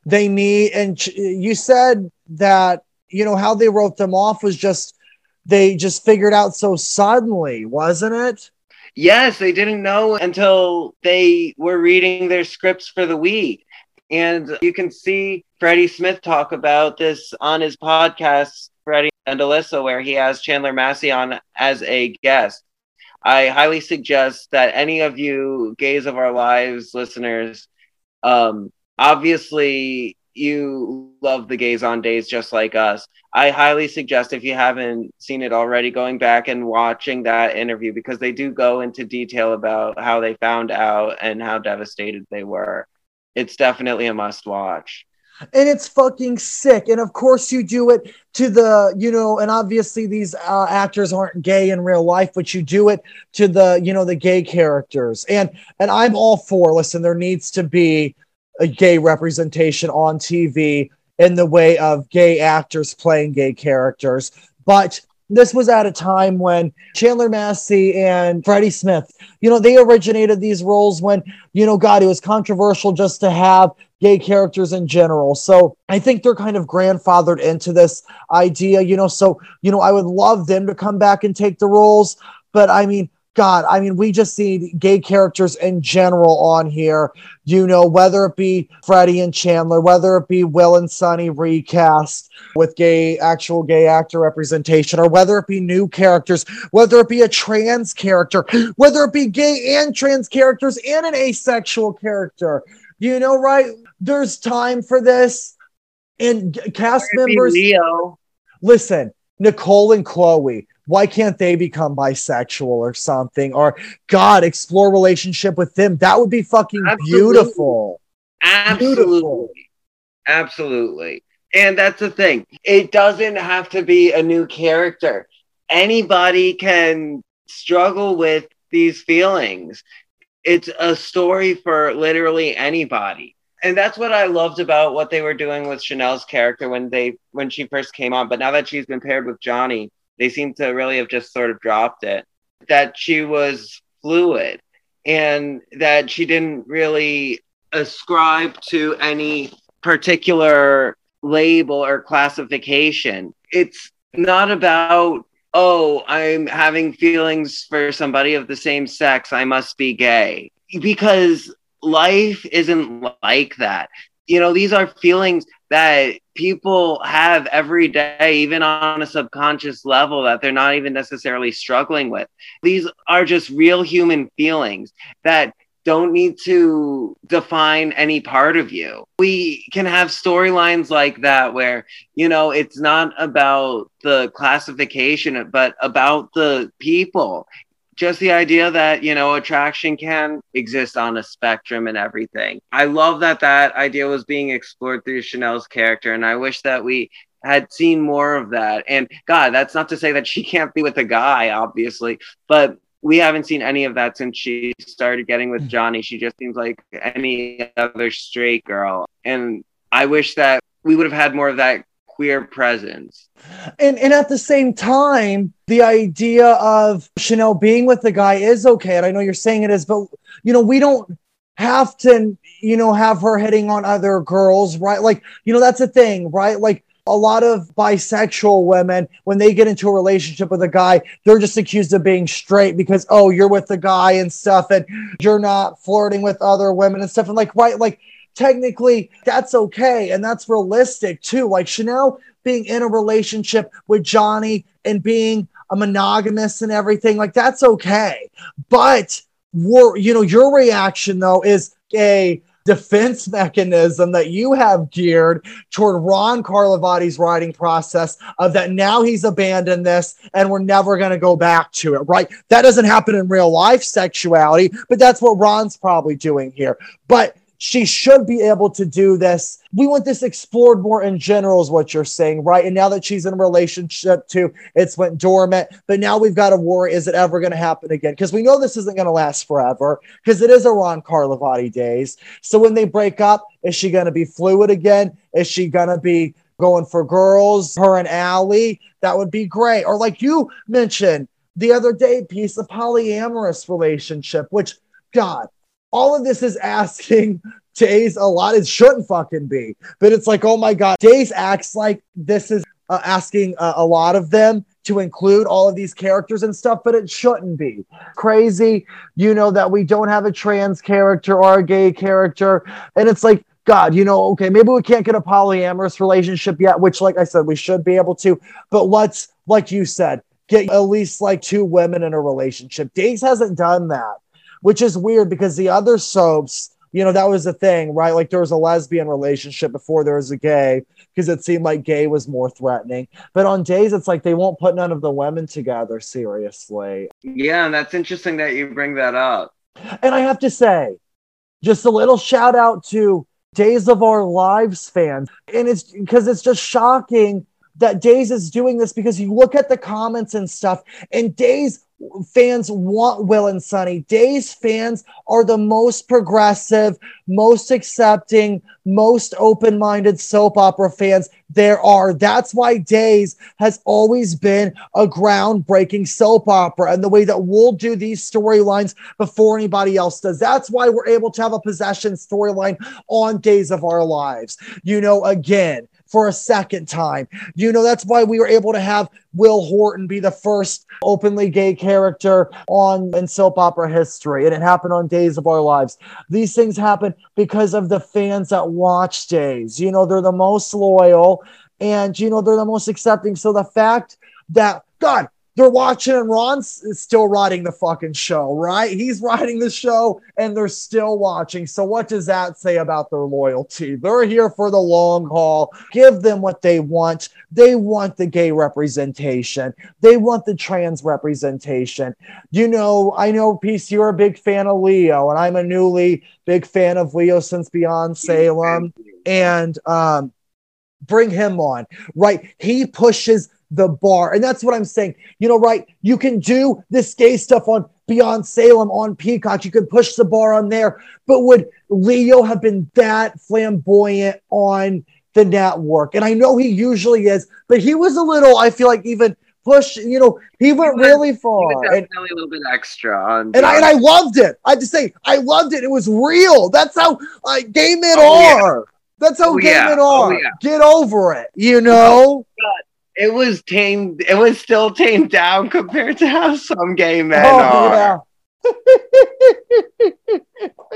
S3: They need, and ch- you said that you know how they wrote them off was just they just figured out so suddenly, wasn't it?
S4: Yes, they didn't know until they were reading their scripts for the week. And you can see Freddie Smith talk about this on his podcast, Freddie and Alyssa, where he has Chandler Massey on as a guest. I highly suggest that any of you gays of our lives listeners, um, obviously you love the gays on days just like us. I highly suggest if you haven't seen it already, going back and watching that interview because they do go into detail about how they found out and how devastated they were. It's definitely a must watch.
S3: And it's fucking sick. And of course, you do it to the, you know, and obviously these uh, actors aren't gay in real life, but you do it to the, you know, the gay characters. And and I'm all for. Listen, there needs to be a gay representation on TV in the way of gay actors playing gay characters. But this was at a time when Chandler Massey and Freddie Smith, you know, they originated these roles when, you know, God, it was controversial just to have gay characters in general. So I think they're kind of grandfathered into this idea, you know. So, you know, I would love them to come back and take the roles. But I mean, God, I mean, we just see gay characters in general on here, you know, whether it be Freddie and Chandler, whether it be Will and Sonny recast with gay, actual gay actor representation, or whether it be new characters, whether it be a trans character, whether it be gay and trans characters and an asexual character, you know, right? There's time for this. And cast members.
S4: Leo.
S3: Listen, Nicole and Chloe why can't they become bisexual or something? Or God, explore relationship with them. That would be fucking Absolutely. beautiful.
S4: Absolutely. Beautiful. Absolutely. And that's the thing. It doesn't have to be a new character. Anybody can struggle with these feelings. It's a story for literally anybody. And that's what I loved about what they were doing with Chanel's character when they when she first came on. But now that she's been paired with Johnny, they seem to really have just sort of dropped it. That she was fluid and that she didn't really ascribe to any particular label or classification. It's not about, oh, I'm having feelings for somebody of the same sex, I must be gay. Because life isn't like that. You know, these are feelings that people have every day, even on a subconscious level that they're not even necessarily struggling with. These are just real human feelings that don't need to define any part of you. We can have storylines like that where, you know, it's not about the classification, but about the people just the idea that you know attraction can exist on a spectrum and everything i love that that idea was being explored through chanel's character and i wish that we had seen more of that. And God, that's not to say that she [laughs] can't be with a guy, obviously, but we haven't seen any of that since she started getting with mm. Johnny. She just seems like any other straight girl. And I wish that we would have had more of that queer presence.
S3: And and at the same time, the idea of Chanel being with the guy is okay. And I know you're saying it is, but you know, we don't have to, you know, have her hitting on other girls, right? Like, you know, that's a thing, right? Like a lot of bisexual women, when they get into a relationship with a guy, they're just accused of being straight because, oh, you're with the guy and stuff, and you're not flirting with other women and stuff. And like, right, like technically that's okay and that's realistic too. Like Chanel being in a relationship with Johnny and being a monogamous and everything, like that's okay. But we're, you know, your reaction though is a defense [laughs] mechanism that you have geared toward Ron Carlivati's writing process of that now he's abandoned this and we're never going to go back to it, right? That doesn't happen in real life sexuality, but that's what Ron's probably doing here. But she should be able to do this. We want this explored more in general, is what you're saying, right? And now that she's in a relationship too, it's went dormant. But now we've got to worry: is it ever going to happen again? Because we know this isn't going to last forever. Because it is a Ron Carlivati days. So when they break up, is she going to be fluid again? Is she going to be going for girls? Her and Allie, that would be great. Or like you mentioned the other day, piece of polyamorous relationship, which God, all of this is asking [laughs] Days a lot. It shouldn't fucking be, but it's like, oh my god, Days acts like this is uh, asking uh, a lot of them to include all of these characters and stuff, but it shouldn't be crazy. You know that we don't have a trans character or a gay character, and it's like. God, you know, okay, maybe we can't get a polyamorous relationship yet, which, like I said, we should be able to. But let's, like you said, get at least like two women in a relationship. Days hasn't done that which is weird because the other soaps, you know, that was the thing, right? Like there was a lesbian relationship before there was a gay because it seemed like gay was more threatening. But on days, it's like they won't put none of the women together seriously.
S4: Yeah, and that's interesting that you bring that up.
S3: And I have to say, just a little shout out to Days of Our Lives fans. And it's because it's just shocking that Days is doing this because you look at the comments and stuff, and Days fans want Will and Sonny. Days fans are the most progressive, most accepting, most open minded soap opera fans there are. That's why Days has always been a groundbreaking soap opera and the way that we'll do these storylines before anybody else does. That's why we're able to have a possession storyline on Days of Our Lives. You know, again, for a second time. You know, that's why we were able to have Will Horton be the first openly gay character on in soap opera history. And it happened on Days of Our Lives. These things happen because of the fans that watch Days. You know, they're the most loyal and, you know, they're the most accepting. So the fact that, God, they're watching and Ron's still writing the fucking show, right? He's writing the show and they're still watching. So what does that say about their loyalty? They're here for the long haul. Give them what they want. They want the gay representation. They want the trans representation. You know, I know Peace, you're a big fan of Leo, and I'm a newly big fan of Leo since Beyond Salem. And um bring him on, right? He pushes the bar. And that's what I'm saying. You know, right? You can do this gay stuff on Beyond Salem on Peacock. You can push the bar on there. But would Leo have been that flamboyant on the network? And I know he usually is, but he was a little, I feel like, even push, you know, he went he really far.
S4: and, a little bit extra
S3: and I, and I loved it. I just say, I loved it. It was real. That's how uh, gay men oh, are. Yeah. That's how oh, gay yeah. men are. Oh, yeah. Get over it, you know?
S4: God it was tamed. It was still tamed down compared to how some gay men oh, are. Yeah.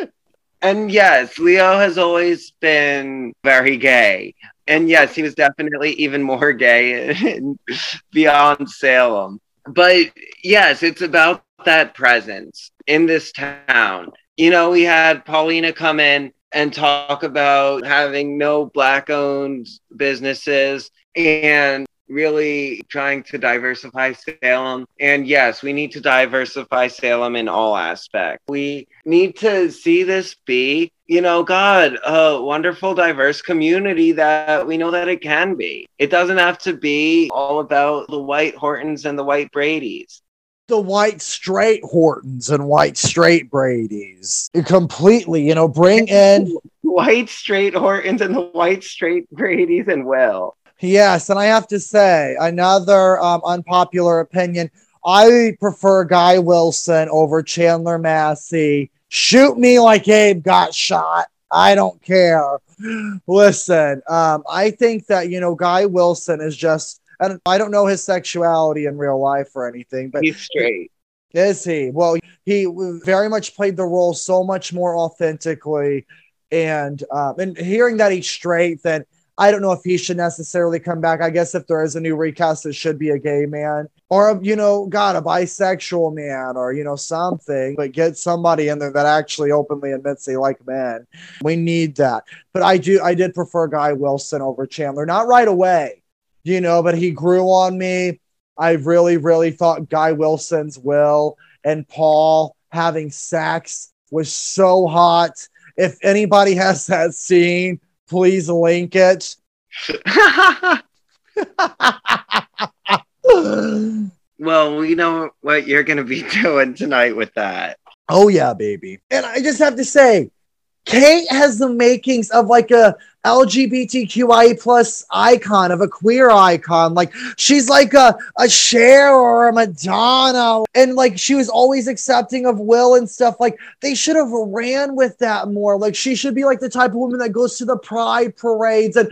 S4: [laughs] and yes, Leo has always been very gay. And yes, he was definitely even more gay in [laughs] Beyond Salem. But yes, it's about that presence in this town. You know, we had Paulina come in and talk about having no black owned businesses and really trying to diversify Salem. And yes, we need to diversify Salem in all aspects. We need to see this be you know, God, a wonderful, diverse community that we know that it can be. It doesn't have to be all about the white Hortons and the white Brady's.
S3: The white straight Hortons and white straight Brady's. Completely, you know, bring in [laughs]
S4: white straight Hortons and the white straight Brady's and Will.
S3: Yes, and I have to say, another um, unpopular opinion. I prefer Guy Wilson over Chandler Massey Shoot me like Abe got shot. I don't care. Listen, um, I think that, you know, Guy Wilson is just, and I don't know his sexuality in real life or anything, but
S4: he's straight.
S3: Is he? Well, he very much played the role so much more authentically. And um, and hearing that he's straight, then I don't know if he should necessarily come back. I guess if there is a new recast, it should be a gay man or, you know, God, a bisexual man or, you know, something, but get somebody in there that actually openly admits they like men. We need that. But I do, I did prefer Guy Wilson over Chandler, not right away, you know, but he grew on me. I really, really thought Guy Wilson's Will and Paul having sex was so hot. If anybody has that scene, please link it. [laughs]
S4: well, we know what you're going to be [laughs] doing tonight with that.
S3: Oh, yeah, baby. And I just have to say, Kate has the makings of like a LGBTQI plus icon of a queer icon. Like she's like a, a Cher or a Madonna. And like she was always accepting of Will and stuff. Like they should have ran with that more. Like she should be like the type of woman that goes to the pride parades. And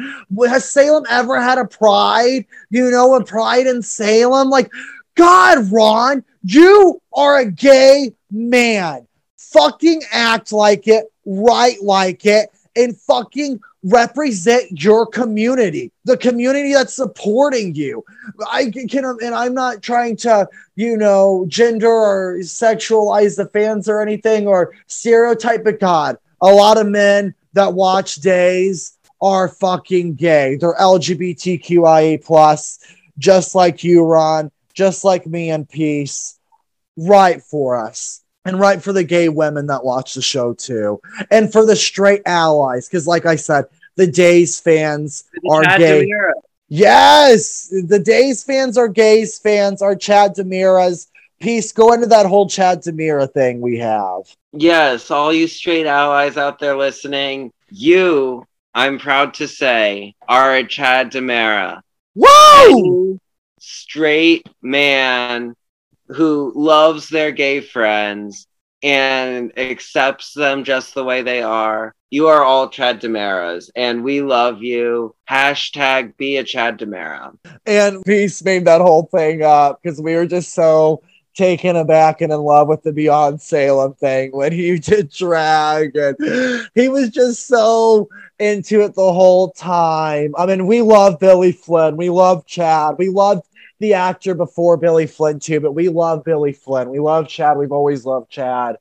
S3: has Salem ever had a pride? You know, a pride in Salem? Like, God, Ron, you are a gay man. Fucking act like it write like it, and fucking represent your community, the community that's supporting you. I can, and I'm not trying to, you know, gender or sexualize the fans or anything or stereotype, but God, a lot of men that watch days are fucking gay. They're LGBTQIA plus, just like you, Ron, just like me and Peace. Write for us and write for the gay women that watch the show too, and for the straight allies, because like I said, the Days fans are Chad gay. DiMera. Yes, the Days fans are gays fans are Chad DiMera's. Peace. Go into that whole Chad DiMera thing we have.
S4: Yes, all you straight allies out there listening, you, I'm proud to say, are a Chad DiMera.
S3: Whoa!
S4: Straight man who loves their gay friends and accepts them just the way they are. You are all Chad DiMeras, and we love you. Hashtag be a Chad DiMera.
S3: And Peace made that whole thing up because we were just so taken aback and in love with the Beyond Salem thing when he [laughs] did drag and he was just so into it the whole time. I mean, we love Billy Flynn, we love Chad, we love the actor before Billy Flynn too, but we love Billy Flynn. We love Chad. We've always loved Chad.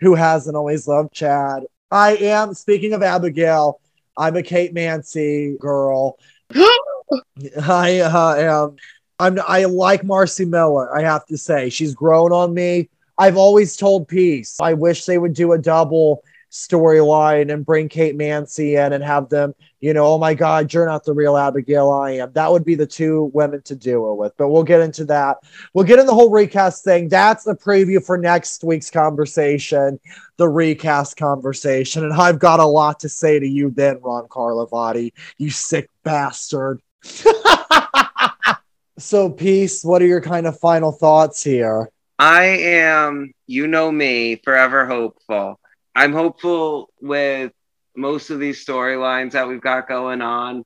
S3: Who hasn't always loved Chad? I am speaking of Abigail. I'm a Kate Mansi girl. [gasps] I uh, am. I'm. I like Marci Miller. I have to say, she's grown on me. I've always told Peace. I wish they would do a double storyline and bring Kate Mansi in and have them, you know, oh my God, you're not the real Abigail I am. That would be the two women to do it with. But we'll get into that. We'll get in the whole recast thing. That's the preview for next week's conversation, the recast conversation. And I've got a lot to say to you then, Ron Carlivati, you sick bastard. [laughs] so, Peace, what are your kind of final thoughts here?
S4: I am, you know me, forever hopeful. I'm hopeful with most of these storylines that we've got going on.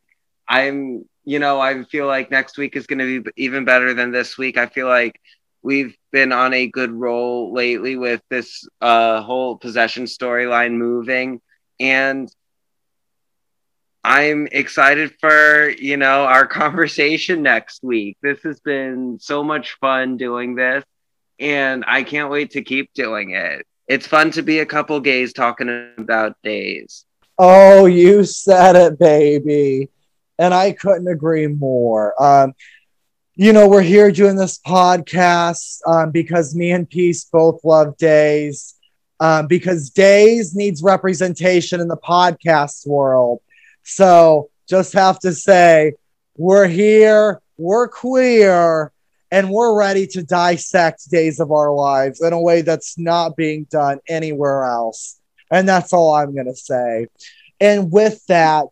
S4: I'm, you know, I feel like next week is going to be even better than this week. I feel like we've been on a good roll lately with this uh, whole possession storyline moving. And I'm excited for, you know, our [laughs] conversation next week. This has been so much fun doing this, and I can't wait to keep doing it. It's fun to be a couple gays talking about days.
S3: Oh, you said it, baby. And I couldn't agree more. Um, you know, we're here doing this podcast um, because me and Peace both love days. um, because Days needs representation in the podcast world. So just have to say, we're here, we're queer, and we're ready to dissect Days of Our Lives in a way that's not being done anywhere else. And that's all I'm going to say. And with that,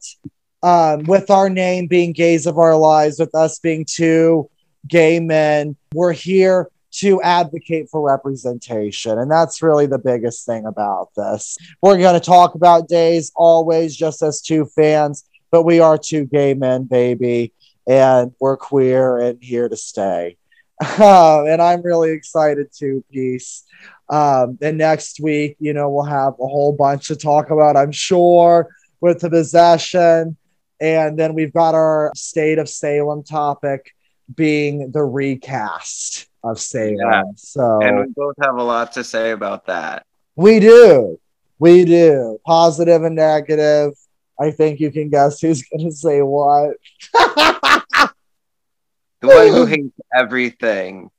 S3: um, with our name being Gays of Our Lives, with us being two gay men, we're here to advocate for representation. And that's really the biggest thing about this. We're going to talk about days always just as two fans, but we are two gay men, baby, and we're queer and here to stay. Uh, and I'm really excited to, Peace. Um, and next week, you know, we'll have a whole bunch to talk about, I'm sure, with the possession. And then we've got our state of Salem topic being the recast of Salem. Yeah. So,
S4: and we both have a lot to say about that.
S3: We do. We do. Positive and negative. I think you can guess who's going to say what. [laughs]
S4: the one who hates everything.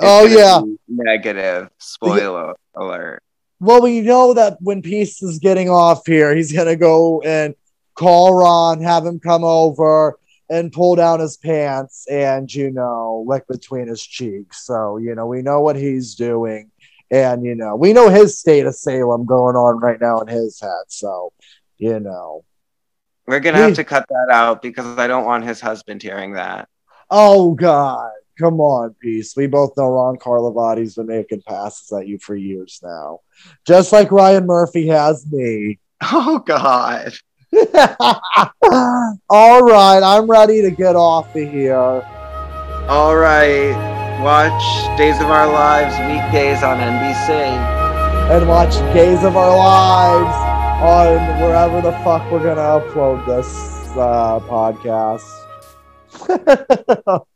S3: Oh, yeah.
S4: Negative. Spoiler yeah. alert.
S3: Well, we know that when Peace is getting off here, he's going to go and call Ron, have him come over, and pull down his pants and you know lick between his cheeks so you know we know what he's doing and you know we know his state of salem going on right now in his head so you know
S4: we're gonna have to cut that out because i don't want his husband hearing that
S3: oh god come on peace we both know ron carlivati's been making passes at you for years now just like ryan murphy has me [laughs]
S4: oh god [laughs]
S3: All right, I'm ready to get off of here.
S4: All right, watch Days of Our Lives weekdays on NBC.
S3: And watch Days of Our Lives on wherever the fuck we're gonna upload this uh, podcast. [laughs]